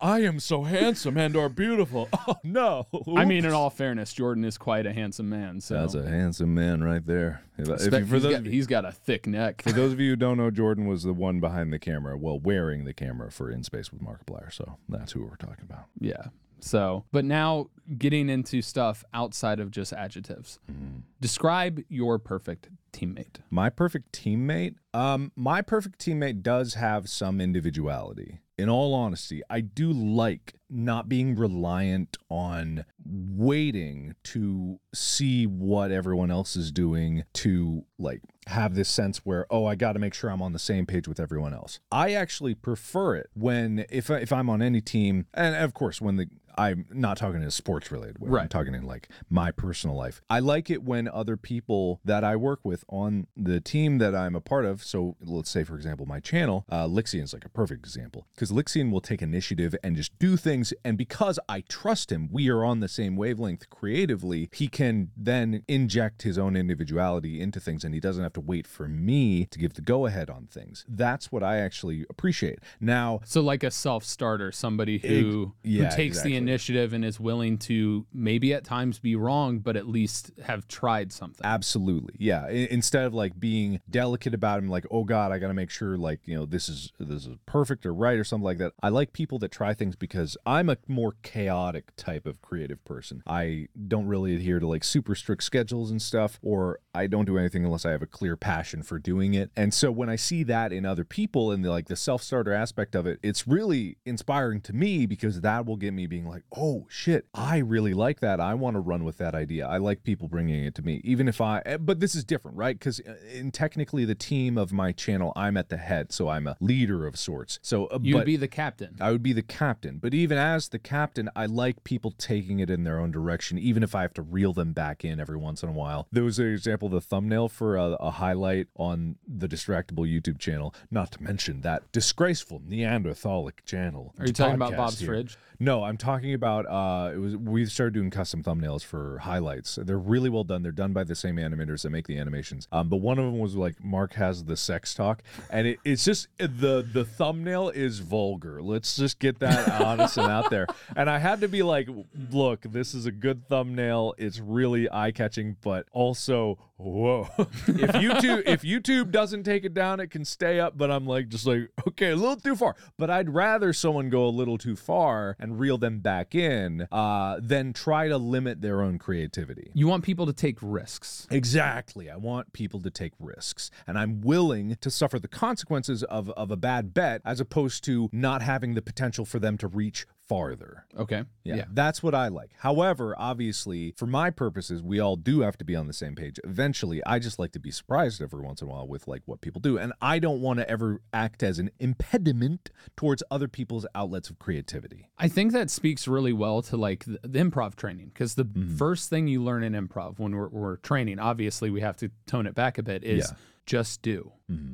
I am so handsome and or beautiful. Oh no. I mean, in all fairness, Jordan is quite a handsome man. So That's a handsome man right there. If, if you, for he's those got, he's got a thick neck. For those of you who don't know, Jordan was the one behind the camera, well, wearing the camera for In Space with Markiplier. So that's who we're talking about. Yeah. So, but now getting into stuff outside of just adjectives. Mm-hmm. Describe your perfect teammate. My perfect teammate. Um, my perfect teammate does have some individuality. in all honesty, I do like not being reliant on waiting to see what everyone else is doing to like have this sense where oh I got to make sure I'm on the same page with everyone else. I actually prefer it when if if I'm on any team and of course when the I'm not talking in a sports related way. I'm talking in like my personal life. I like it when other people that I work with on the team that I'm a part of. So let's say, for example, my channel, uh, is like a perfect example because Lixian will take initiative and just do things. And because I trust him, we are on the same wavelength creatively. He can then inject his own individuality into things and he doesn't have to wait for me to give the go ahead on things. That's what I actually appreciate. Now, So like a self-starter, somebody who yeah, who takes exactly. the initiative and is willing to maybe at times be wrong, but at least have tried something. Absolutely. Yeah. I- instead of like being delicate about him, like, oh God, I gotta make sure like, you know, this is this is perfect or right or something like that. I like people that try things because I'm a more chaotic type of creative person. I don't really adhere to like super strict schedules and stuff, or I don't do anything unless I have a clear passion for doing it. And so when I see that in other people and the like the self-starter aspect of it, it's really inspiring to me because that will get me being like, oh shit, I really like that. I want to run with that idea. I like people bringing it to me, even if I. eh, But this is different, right? Because in technically the team of my channel, I'm at the head, so I'm a leader of sorts. So uh, You'd be the captain. I would be the captain. But even as the captain, I like people taking it in their own direction, even if I have to reel them back in every once in a while. There was an example, the thumbnail for a, a highlight on the Distractible YouTube channel, not to mention that disgraceful Neanderthalic channel. Are you talking about Bob's here. Fridge? No, I'm talking about uh it was we started doing custom thumbnails for highlights. They're really well done. They're done by the same animators that make the animations. Um but one of them was like Mark has the sex talk and it, it's just the the thumbnail is vulgar. Let's just get that honest and out there. And I had to be like, look, this is a good thumbnail. It's really eye-catching, but also whoa. if YouTube if YouTube doesn't take it down, it can stay up, but I'm like just like, okay, a little too far. But I'd rather someone go a little too far and reel them back in uh, than try to limit their own creativity. You want people to take risks. Exactly. I want people to take risks, and I'm willing to suffer the consequences of, of a bad bet as opposed to not having the potential for them to reach farther. Okay. Yeah, that's what I like. However, obviously, for my purposes, we all do have to be on the same page. Eventually, I just like to be surprised every once in a while with like what people do, and I don't want to ever act as an impediment towards other people's outlets of creativity. I think that speaks really well to like the, the improv training because the Mm-hmm. first thing you learn in improv when we're, we're training, obviously we have to tone it back a bit, is Yeah. Mm-hmm. just do.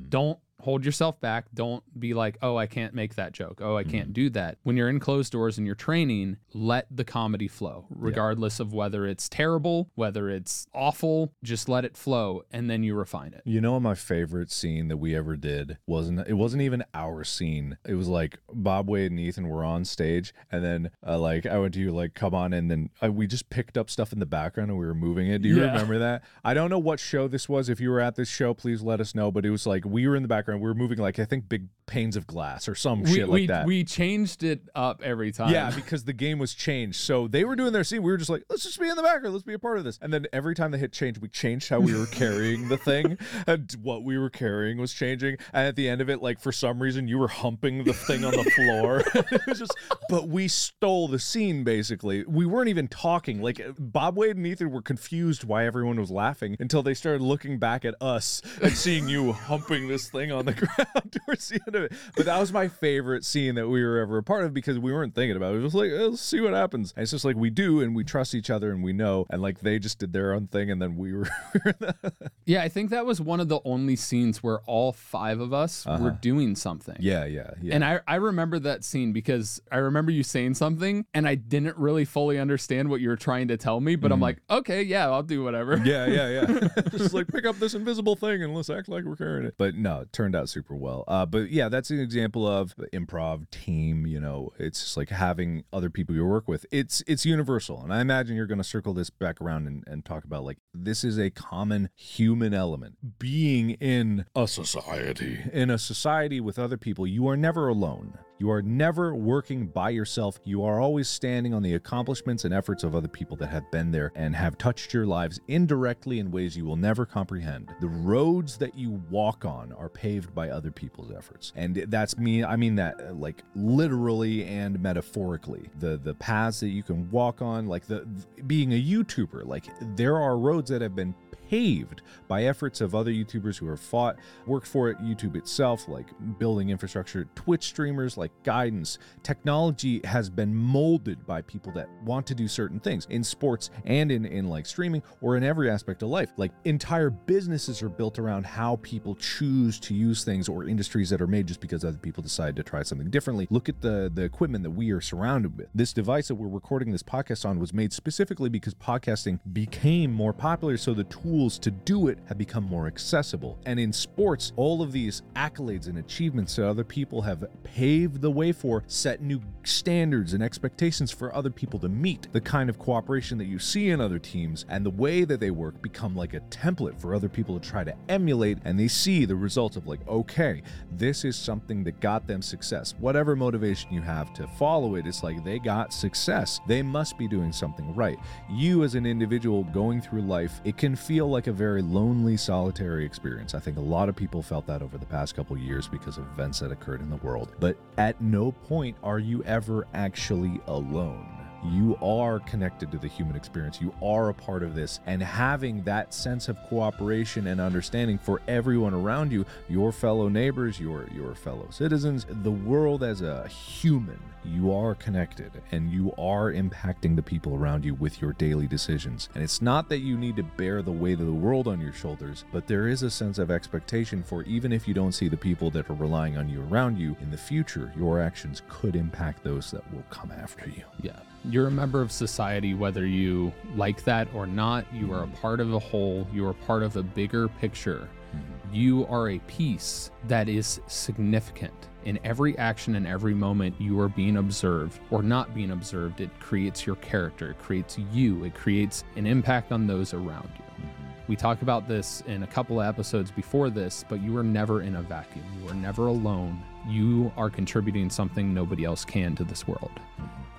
Don't hold yourself back. Don't be like, oh, I can't make that joke. Oh, I Mm-hmm. can't do that. When you're in closed doors and you're training, let the comedy flow, regardless of whether it's terrible, whether it's awful, just let it flow and then you refine it. You know, my favorite scene that we ever did wasn't. It wasn't even our scene. It was like Bob Wade and Ethan were on stage, and then uh, like I went to you like, come on, and then uh, we just picked up stuff in the background and we were moving it. Do you Yeah. remember that? I don't know what show this was. If you were at this show, please let us know. But it was like we were in the background. We were moving like I think big panes of glass or some We, shit like we, that. we changed it up every time. Yeah, because the game was changed. So they were doing their scene. We were just like, let's just be in the background. Let's be a part of this. And then every time they hit change, we changed how we were carrying the thing. And what we were carrying was changing. And at the end of it, like for some reason, you were humping the thing on the floor. it was just, but we stole the scene basically. We weren't even talking. Like Bob Wade and Ethan were confused why everyone was laughing until they started looking back at us and seeing you humping this thing on the ground towards the end of it. But that was my favorite scene that we were ever a part of because we weren't thinking about it. It was like, "Eh, let's see what happens. And it's just like we do and we trust each other and we know. And like they just did their own thing and then we were. Yeah, I think that was one of the only scenes where all five of us were doing something. Uh-huh. yeah, yeah, yeah. And I, I remember that scene because I remember you saying something and I didn't really fully understand what you were trying to tell me, but I'm like, okay, yeah, I'll do whatever. Mm-hmm. yeah, yeah, yeah. Just like pick up this invisible thing and let's act like we're carrying it. But no, it turned out super well. Uh, but yeah, that's an example of improv team. You know, it's just like having other people you work with. It's it's universal, and I imagine you're going to circle this back around and, and talk about like this is a common human element. Being in a society, in a society with other people, you are never alone. You are never working by yourself. You are always standing on the accomplishments and efforts of other people that have been there and have touched your lives indirectly in ways you will never comprehend. The roads that you walk on are paved by other people's efforts. And that's me, I mean that uh, like literally and metaphorically. The the paths that you can walk on, like the being a YouTuber, like there are roads that have been paved by efforts of other YouTubers who have fought, worked for it, YouTube itself, like building infrastructure, Twitch streamers, like guidance. Technology has been molded by people that want to do certain things in sports and in, in like streaming or in every aspect of life. Like entire businesses are built around how people choose to use things or industries that are made just because other people decide to try something differently. Look at the the equipment that we are surrounded with. This device that we're recording this podcast on was made specifically because podcasting became more popular so the tools to do it have become more accessible. And in sports, all of these accolades and achievements that other people have paved the way for set new standards and expectations for other people to meet. The kind of cooperation that you see in other teams and the way that they work become like a template for other people to try to emulate and they see the results of like, okay, this is something that got them success. Whatever motivation you have to follow it, it's like they got success. They must be doing something right. You as an individual going through life, it can feel like a very lonely, solitary experience. I think a lot of people felt that over the past couple years because of events that occurred in the world. But at no point are you ever actually alone you are connected to the human experience. You are a part of this. And having that sense of cooperation and understanding for everyone around you, your fellow neighbors, your your fellow citizens, the world as a human, you are connected and you are impacting the people around you with your daily decisions. And it's not that you need to bear the weight of the world on your shoulders, but there is a sense of expectation for even if you don't see the people that are relying on you around you in the future, your actions could impact those that will come after you. Yeah. You're a member of society, whether you like that or not. You are a mm-hmm. part of a whole, you are part of a bigger picture. Mm-hmm. You are a piece that is significant. In every action and every moment, you are being observed or not being observed. It creates your character, it creates you, it creates an impact on those around you. Mm-hmm. We talk about this in a couple of episodes before this, but you are never in a vacuum. You are never alone. You are contributing something nobody else can to this world.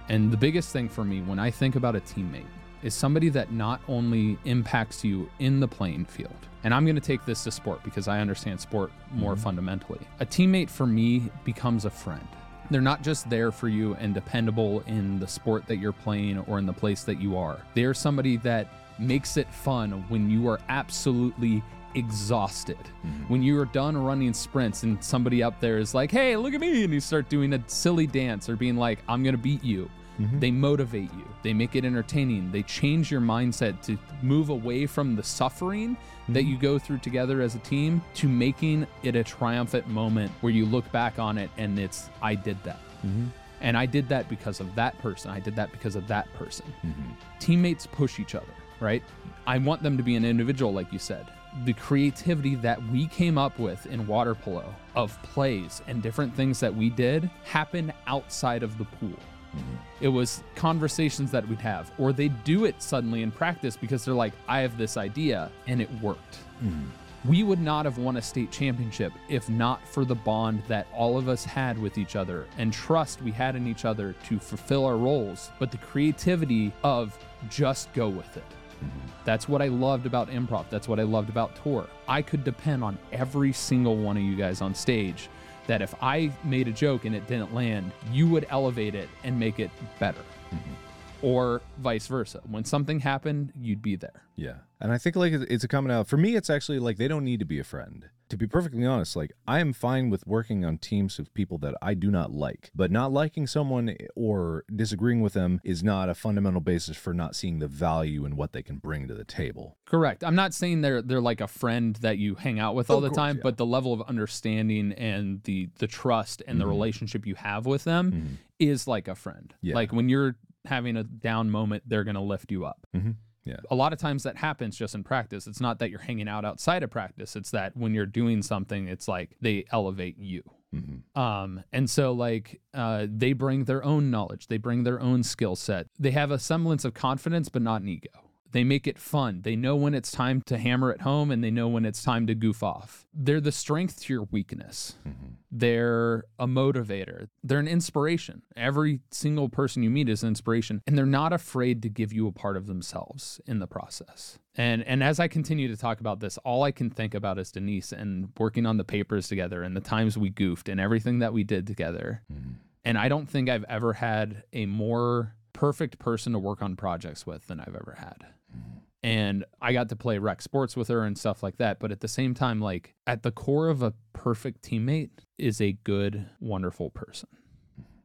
And the biggest thing for me when I think about a teammate is somebody that not only impacts you in the playing field, and I'm going to take this to sport because I understand sport more mm-hmm. fundamentally. A teammate for me becomes a friend. They're not just there for you and dependable in the sport that you're playing or in the place that you are. They're somebody that makes it fun when you are absolutely exhausted. Mm-hmm. When you are done running sprints and somebody up there is like, hey, look at me, and you start doing a silly dance or being like, I'm going to beat you. Mm-hmm. They motivate you, they make it entertaining, they change your mindset to move away from the suffering that mm-hmm. you go through together as a team to making it a triumphant moment where you look back on it and it's, I did that. And I did that because of that person. I did that because of that person. Teammates push each other, right? I want them to be an individual, like you said. The creativity that we came up with in water polo of plays and different things that we did happened outside of the pool. Mm-hmm. It was conversations that we'd have, or they'd do it suddenly in practice because they're like, I have this idea, and it worked. Mm-hmm. We would not have won a state championship if not for the bond that all of us had with each other and trust we had in each other to fulfill our roles, but the creativity of just go with it. That's what I loved about improv. That's what I loved about tour. I could depend on every single one of you guys on stage that if I made a joke and it didn't land, you would elevate it and make it better. Mm-hmm. Or vice versa. When something happened, you'd be there. Yeah. And I think like it's it's a coming out. For me, it's actually like they don't need to be a friend. To be perfectly honest, like I am fine with working on teams of people that I do not like. But not liking someone eh, or disagreeing with them is not a fundamental basis for not seeing the value in what they can bring to the table. Correct. I'm not saying they're they're like a friend that you hang out with all the course, time, yeah. but the level of understanding and the the trust and the mm-hmm. relationship you have with them mm-hmm. is like a friend. Yeah. Like when you're having a down moment, they're going to lift you up. Mm-hmm. Yeah. A lot of times that happens just in practice. It's not that you're hanging out outside of practice. It's that when you're doing something, it's like they elevate you. Um, and so like uh, they bring their own knowledge, they bring their own skill set. They have a semblance of confidence, but not an ego. They make it fun. They know when it's time to hammer it home and they know when it's time to goof off. They're the strength to your weakness. Mm-hmm. They're a motivator. They're an inspiration. Every single person you meet is an inspiration, and they're not afraid to give you a part of themselves in the process. And and as I continue to talk about this, all I can think about is Denise and working on the papers together and the times we goofed and everything that we did together. Mm-hmm. And I don't think I've ever had a more perfect person to work on projects with than I've ever had. And I got to play rec sports with her and stuff like that. But at the same time, like at the core of a perfect teammate is a good, wonderful person,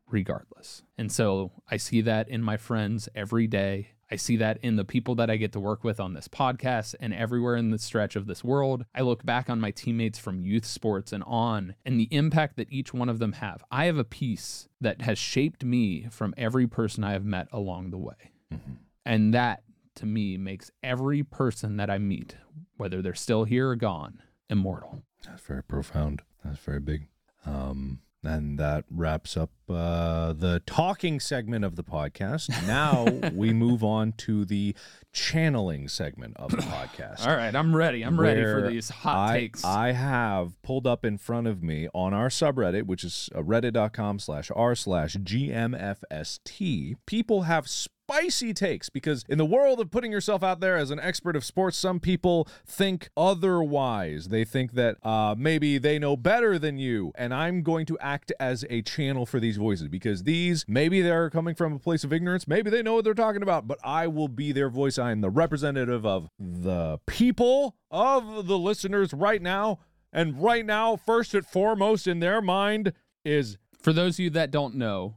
regardless. And so I see that in my friends every day. I see that in the people that I get to work with on this podcast and everywhere in the stretch of this world. I look back on my teammates from youth sports and on and the impact that each one of them have. I have a piece that has shaped me from every person I have met along the way. Mm-hmm. And that to me makes every person that I meet, whether they're still here or gone, immortal. That's very profound. That's very big. Um, and that wraps up uh, the talking segment of the podcast. Now we move on to the channeling segment of the podcast. All right, I'm ready. I'm ready for these hot I, takes. I have pulled up in front of me on our subreddit, which is uh, reddit.com slash r slash GMFST. People have spicy takes because in the world of putting yourself out there as an expert of sports, some people think otherwise. They think that uh, maybe they know better than you. And I'm going to act as a channel for these voices because these, maybe they're coming from a place of ignorance. Maybe they know what they're talking about, but I will be their voice. I'm the representative of the people, of the listeners right now. And right now, first and foremost in their mind is For those of you that don't know,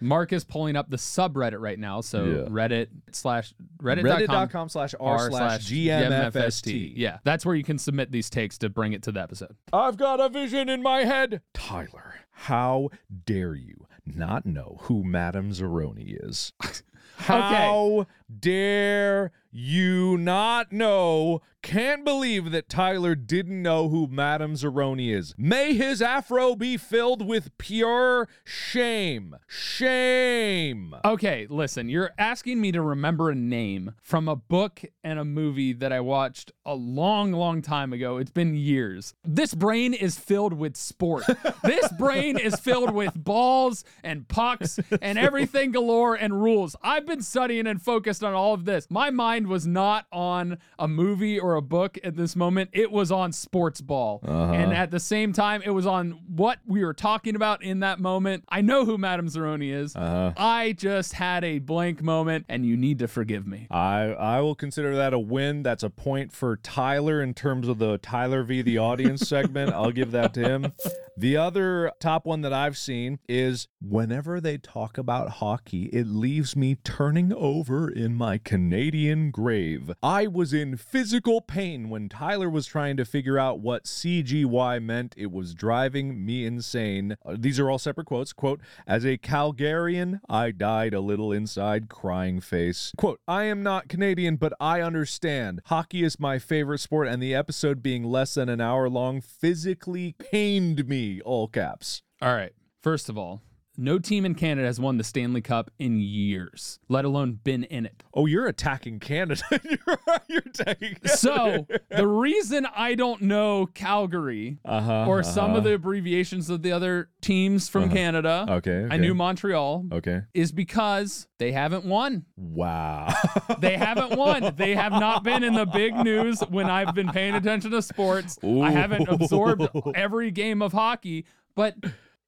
Mark is pulling up the subreddit right now. So Yeah. Reddit slash reddit.com reddit.com slash r slash GMFST. Yeah, that's where you can submit these takes to bring it to the episode. I've got a vision in my head. Tyler, how dare you not know who Madame Zeroni is? How dare you not know? Can't believe that Tyler didn't know who Madame Zeroni is. May his afro be filled with pure shame. Shame. Okay, listen, you're asking me to remember a name from a book and a movie that I watched a long, long time ago. It's been years. This brain is filled with sport. this brain is filled with balls and pucks and everything galore and rules. I've been studying and focused on all of this. My mind was not on a movie or a book at this moment, it was on sports ball. Uh-huh. And at the same time, it was on what we were talking about in that moment. I know who Madame Zeroni is. Uh-huh. I just had a blank moment, and you need to forgive me. I I will consider that a win. That's a point for Tyler in terms of the Tyler v the audience segment. I'll give that to him. The other top one that I've seen is whenever they talk about hockey, it leaves me turning over in my Canadian grave. I was in physical pain when Tyler was trying to figure out what CGY meant. It was driving me insane. Uh, these are all separate quotes. Quote, as a Calgarian, I died a little inside, crying face. Quote, I am not Canadian, but I understand. Hockey is my favorite sport, and the episode being less than an hour long physically pained me. All caps. All right. First of all, no team in Canada has won the Stanley Cup in years, let alone been in it. Oh, you're attacking Canada. you're, you're attacking Canada. So the reason I don't know Calgary Uh-huh, or some uh-huh. of the abbreviations of the other teams from Canada, Okay, I knew Montreal, Okay. is because they haven't won. Wow. They haven't won. They have not been in the big news when I've been paying attention to sports. I haven't absorbed every game of hockey, but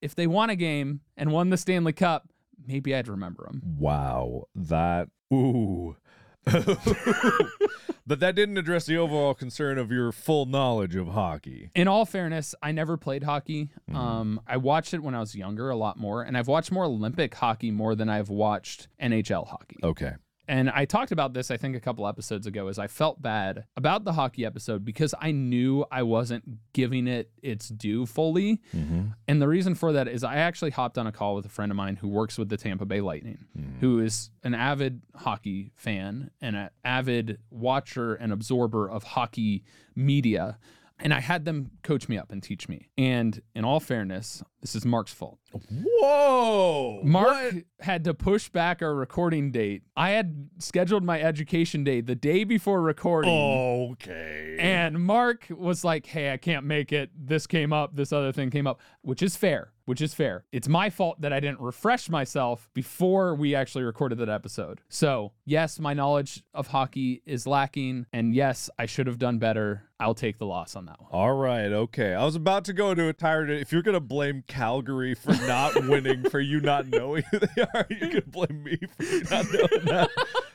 if they won a game and won the Stanley Cup, maybe I'd remember them. Wow, that ooh. but that didn't address the overall concern of your full knowledge of hockey. In all fairness, I never played hockey. Mm-hmm. Um, I watched it when I was younger a lot more, and I've watched more Olympic hockey more than I've watched NHL hockey. Okay. And I talked about this, I think, a couple episodes ago, is I felt bad about the hockey episode because I knew I wasn't giving it its due fully. Mm-hmm. And the reason for that is I actually hopped on a call with a friend of mine who works with the Tampa Bay Lightning, mm-hmm. who is an avid hockey fan and an avid watcher and absorber of hockey media. And I had them coach me up and teach me. And in all fairness, This is Mark's fault. Whoa. Mark had to push back our recording date. I had scheduled my education day the day before recording. Okay. And Mark was like, hey, I can't make it. This came up, this other thing came up, which is fair, which is fair. It's my fault that I didn't refresh myself before we actually recorded that episode. So, yes, my knowledge of hockey is lacking. And yes, I should have done better. I'll take the loss on that one. All right, okay. I was about to go into a tired. If you're gonna blame Calgary for not winning, for you not knowing who they are, you can blame me for not knowing that.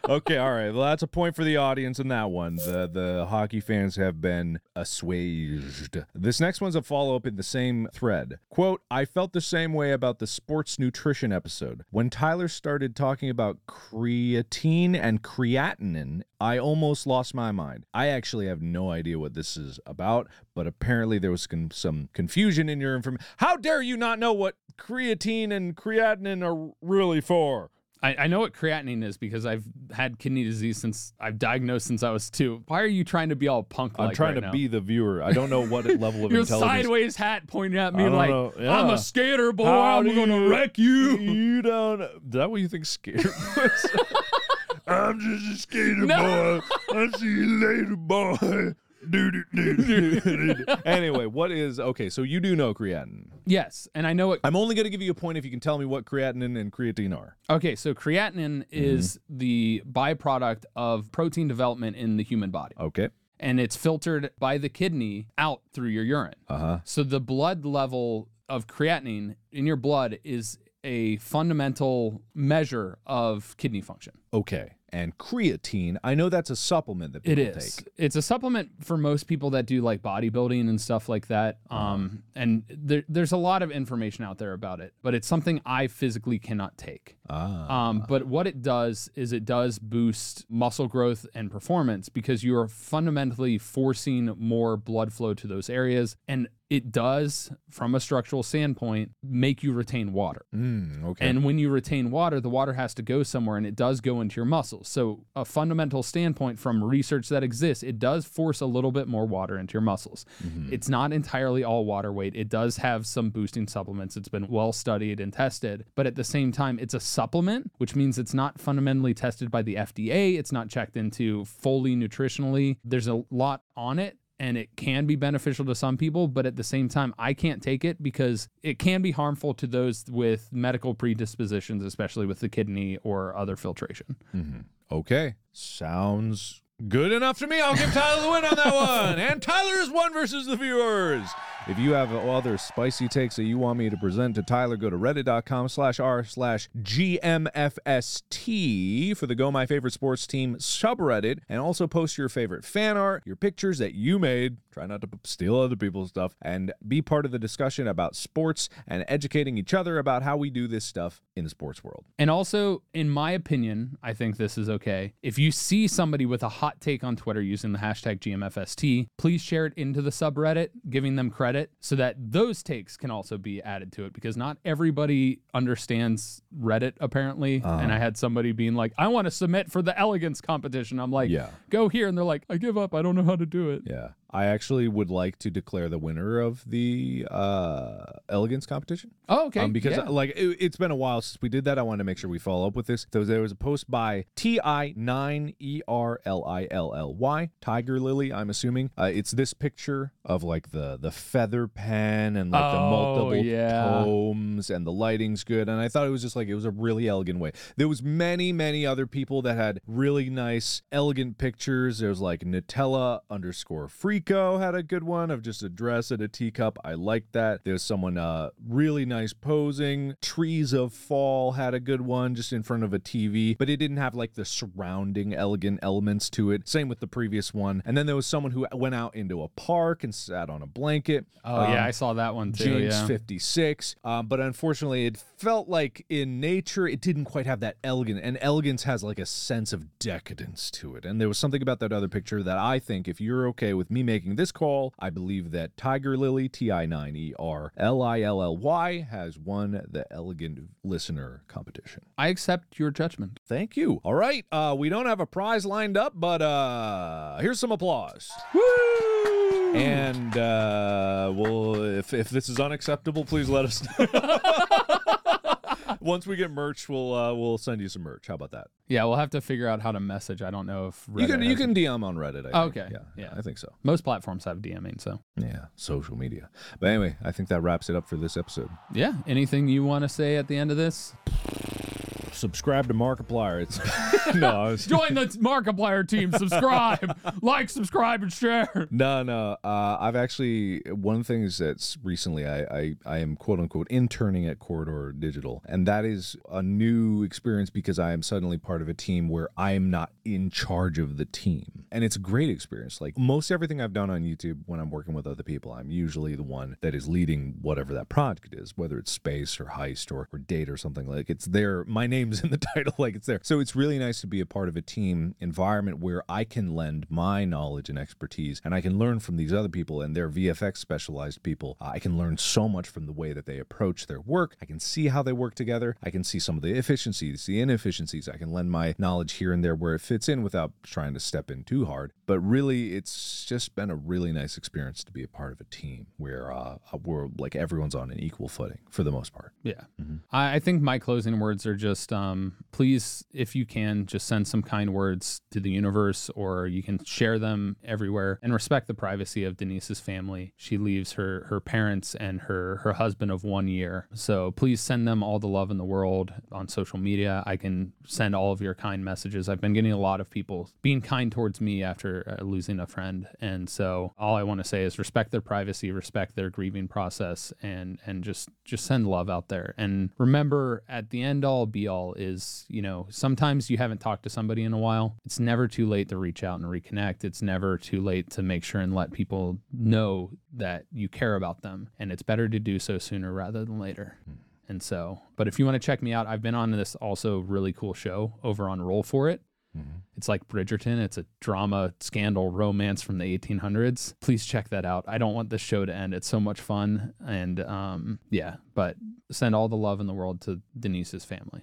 Okay, all right. Well, that's a point for the audience in that one. The the hockey fans have been assuaged. This next one's a follow up in the same thread. Quote: I felt the same way about the sports nutrition episode when Tyler started talking about creatine and creatinine. I almost lost my mind. I actually have no idea what this is about, but apparently there was con- some confusion in your information. How dare you not know what creatine and creatinine are really for? I, I know what creatinine is because I've had kidney disease since I've diagnosed since I was two. Why are you trying to be all punk I'm trying right to now? be the viewer. I don't know what level of Your intelligence. sideways hat pointing at me like know. I'm a skater boy. How I'm gonna you- wreck you. You don't. Is that what you think was? I'm just a skater No. boy. I'll see you later, boy. Anyway, what is okay? So you do know creatinine. Yes, and I know what. I'm only going to give you a point if you can tell me what creatinine and creatine are. Okay, so creatinine is Mm-hmm. the byproduct of protein development in the human body, Okay. and it's filtered by the kidney out through your urine. Uh huh. So the blood level of creatinine in your blood is a fundamental measure of kidney function. Okay. And creatine, I know that's a supplement that It people is. take. It's a supplement for most people that do like bodybuilding and stuff like that. Uh-huh. Um, and there, there's a lot of information out there about it, but it's something I physically cannot take. Ah. Um, but what it does is it does boost muscle growth and performance because you are fundamentally forcing more blood flow to those areas. And it does, from a structural standpoint, make you retain water. Mm, okay. And when you retain water, the water has to go somewhere and it does go into your muscles. So, a fundamental standpoint from research that exists, it does force a little bit more water into your muscles. It's not entirely all water weight. It does have some boosting supplements. It's been well studied and tested, but at the same time, it's a supplement, which means it's not fundamentally tested by the FDA. It's not checked into fully nutritionally. There's a lot on it and it can be beneficial to some people, but at the same time, I can't take it because it can be harmful to those with medical predispositions, especially with the kidney or other filtration. Mm-hmm. Okay. Sounds good enough to me. I'll give Tyler the win on that one. And Tyler is one versus the viewers. If you have other spicy takes that you want me to present to Tyler, go to reddit.com slash r slash GMFST for the Go My Favorite Sports Team subreddit. And also post your favorite fan art, your pictures that you made. Try not to steal other people's stuff. And be part of the discussion about sports and educating each other about how we do this stuff in the sports world. And also, in my opinion, I think this is okay. If you see somebody with a hot take on Twitter using the hashtag GMFST, please share it into the subreddit, giving them credit so that those takes can also be added to it because not everybody understands Reddit, apparently. And uh-huh. I had somebody being like, I want to submit for the elegance competition. I'm like, Yeah. go here. And they're like, I give up. I don't know how to do it. Yeah. I actually would like to declare the winner of the uh, elegance competition. Oh, okay. Um, because yeah. like it, it's been a while since we did that. I wanted to make sure we follow up with this. So there was a post by Ti9 E R L I L L Y Tiger Lily. I'm assuming uh, it's this picture of like the the feather pen and like the Oh, multiple yeah. tomes and the lighting's good. And I thought it was just like it was a really elegant way. There was many many other people that had really nice elegant pictures. There was like Nutella underscore Frico had a good one of just a dress and a teacup. I liked that. There's someone uh really nice posing. Trees of Fall had a good one just in front of a TV, but it didn't have like the surrounding elegant elements to it. Same with the previous one. And then there was someone who went out into a park and sat on a blanket. oh, yeah. Um, I saw that one too. James yeah. 56. Um, but unfortunately, it felt like in nature, it didn't quite have that elegant. And elegance has like a sense of decadence to it. And there was something about that other picture that I think, if you're okay with me making this call, I believe that Tiger Lily, T I 9 E R L I L L Y, has won the elegant listener competition. I accept your judgment. Thank you. All right. Uh, we don't have a prize lined up, but uh, here's some applause. Woo! and uh, well, if if this is unacceptable, please let us know. Once we get merch, we'll uh, we'll send you some merch. How about that? Yeah, we'll have to figure out how to message. I don't know if you can Reddit you has- can DM on Reddit. I think. Okay, Yeah, yeah. I think so. Most platforms have DMing, so Yeah, social media. But anyway, I think that wraps it up for this episode. yeah. Anything you want to say at the end of this? Subscribe to Markiplier. It's no, I was, Join the Markiplier team. Subscribe, like, subscribe, and share. no, no. Uh, I've actually one of the things that's recently I, I I am quote unquote interning at Corridor Digital, and that is a new experience because I am suddenly part of a team where I am not in charge of the team, and it's a great experience. Like most everything I've done on YouTube when I'm working with other people, I'm usually the one that is leading whatever that project is, whether it's space or heist or, or date or something like it's there. My name's in the title, like it's there. So it's really nice to be a part of a team environment where I can lend my knowledge and expertise and I can learn from these other people and their VFX specialized people. I can learn so much from the way that they approach their work. I can see how they work together. I can see some of the efficiencies, the inefficiencies. I can lend my knowledge here and there where it fits in without trying to step in too hard. But really, it's just been a really nice experience to be a part of a team where uh, we're like everyone's on an equal footing for the most part. Yeah. I, I think my closing words are just um, please, if you can, just send some kind words to the universe or you can share them everywhere and respect the privacy of Denise's family. She leaves her, her parents and her, her husband of one year. So please send them all the love in the world on social media. I can send all of your kind messages. I've been getting a lot of people being kind towards me after uh, losing a friend. And so all I want to say is respect their privacy, respect their grieving process and and just just send love out there. And remember at the end all be all is, you know, sometimes you haven't talked to somebody in a while. It's never too late to reach out and reconnect. It's never too late to make sure and let people know that you care about them. And it's better to do so sooner rather than later. Hmm. And so, but if you want to check me out, I've been on this also really cool show over on Roll for It. It's like Bridgerton. It's a drama, scandal, romance from the 1800s. Please check that out. I don't want this show to end. It's so much fun. And um, yeah, but send all the love in the world to Denise's family.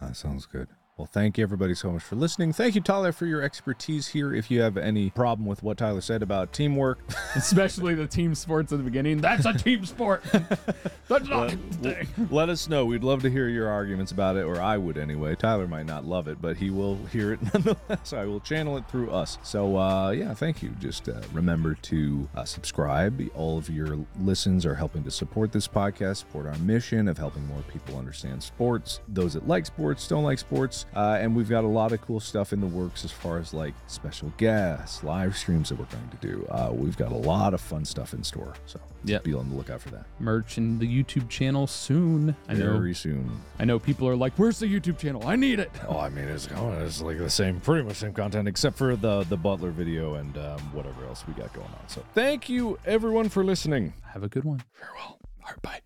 That sounds good. Well, thank you everybody so much for listening. Thank you, Tyler, for your expertise here. If you have any problem with what Tyler said about teamwork, Especially the team sports at the beginning. That's a team sport. That's not thing. let us know. We'd love to hear your arguments about it, or I would anyway. Tyler might not love it, but he will hear it nonetheless. I will channel it through us. So, uh, yeah, thank you. Just uh, remember to uh, subscribe. All of your listens are helping to support this podcast, support our mission of helping more people understand sports. Those that like sports, don't like sports. Uh, and we've got a lot of cool stuff in the works as far as like special guests, live streams that we're going to do. Uh, we've got a lot of fun stuff in store. So, yeah, be on the lookout for that Merch and the YouTube channel soon. I know. very soon. I know people are like, "Where's the YouTube channel? I need it." Oh, I mean, it's going. It's like the same, pretty much same content, except for the the Butler video and um, whatever else we got going on. So, thank you everyone for listening. Have a good one. Farewell. Bye.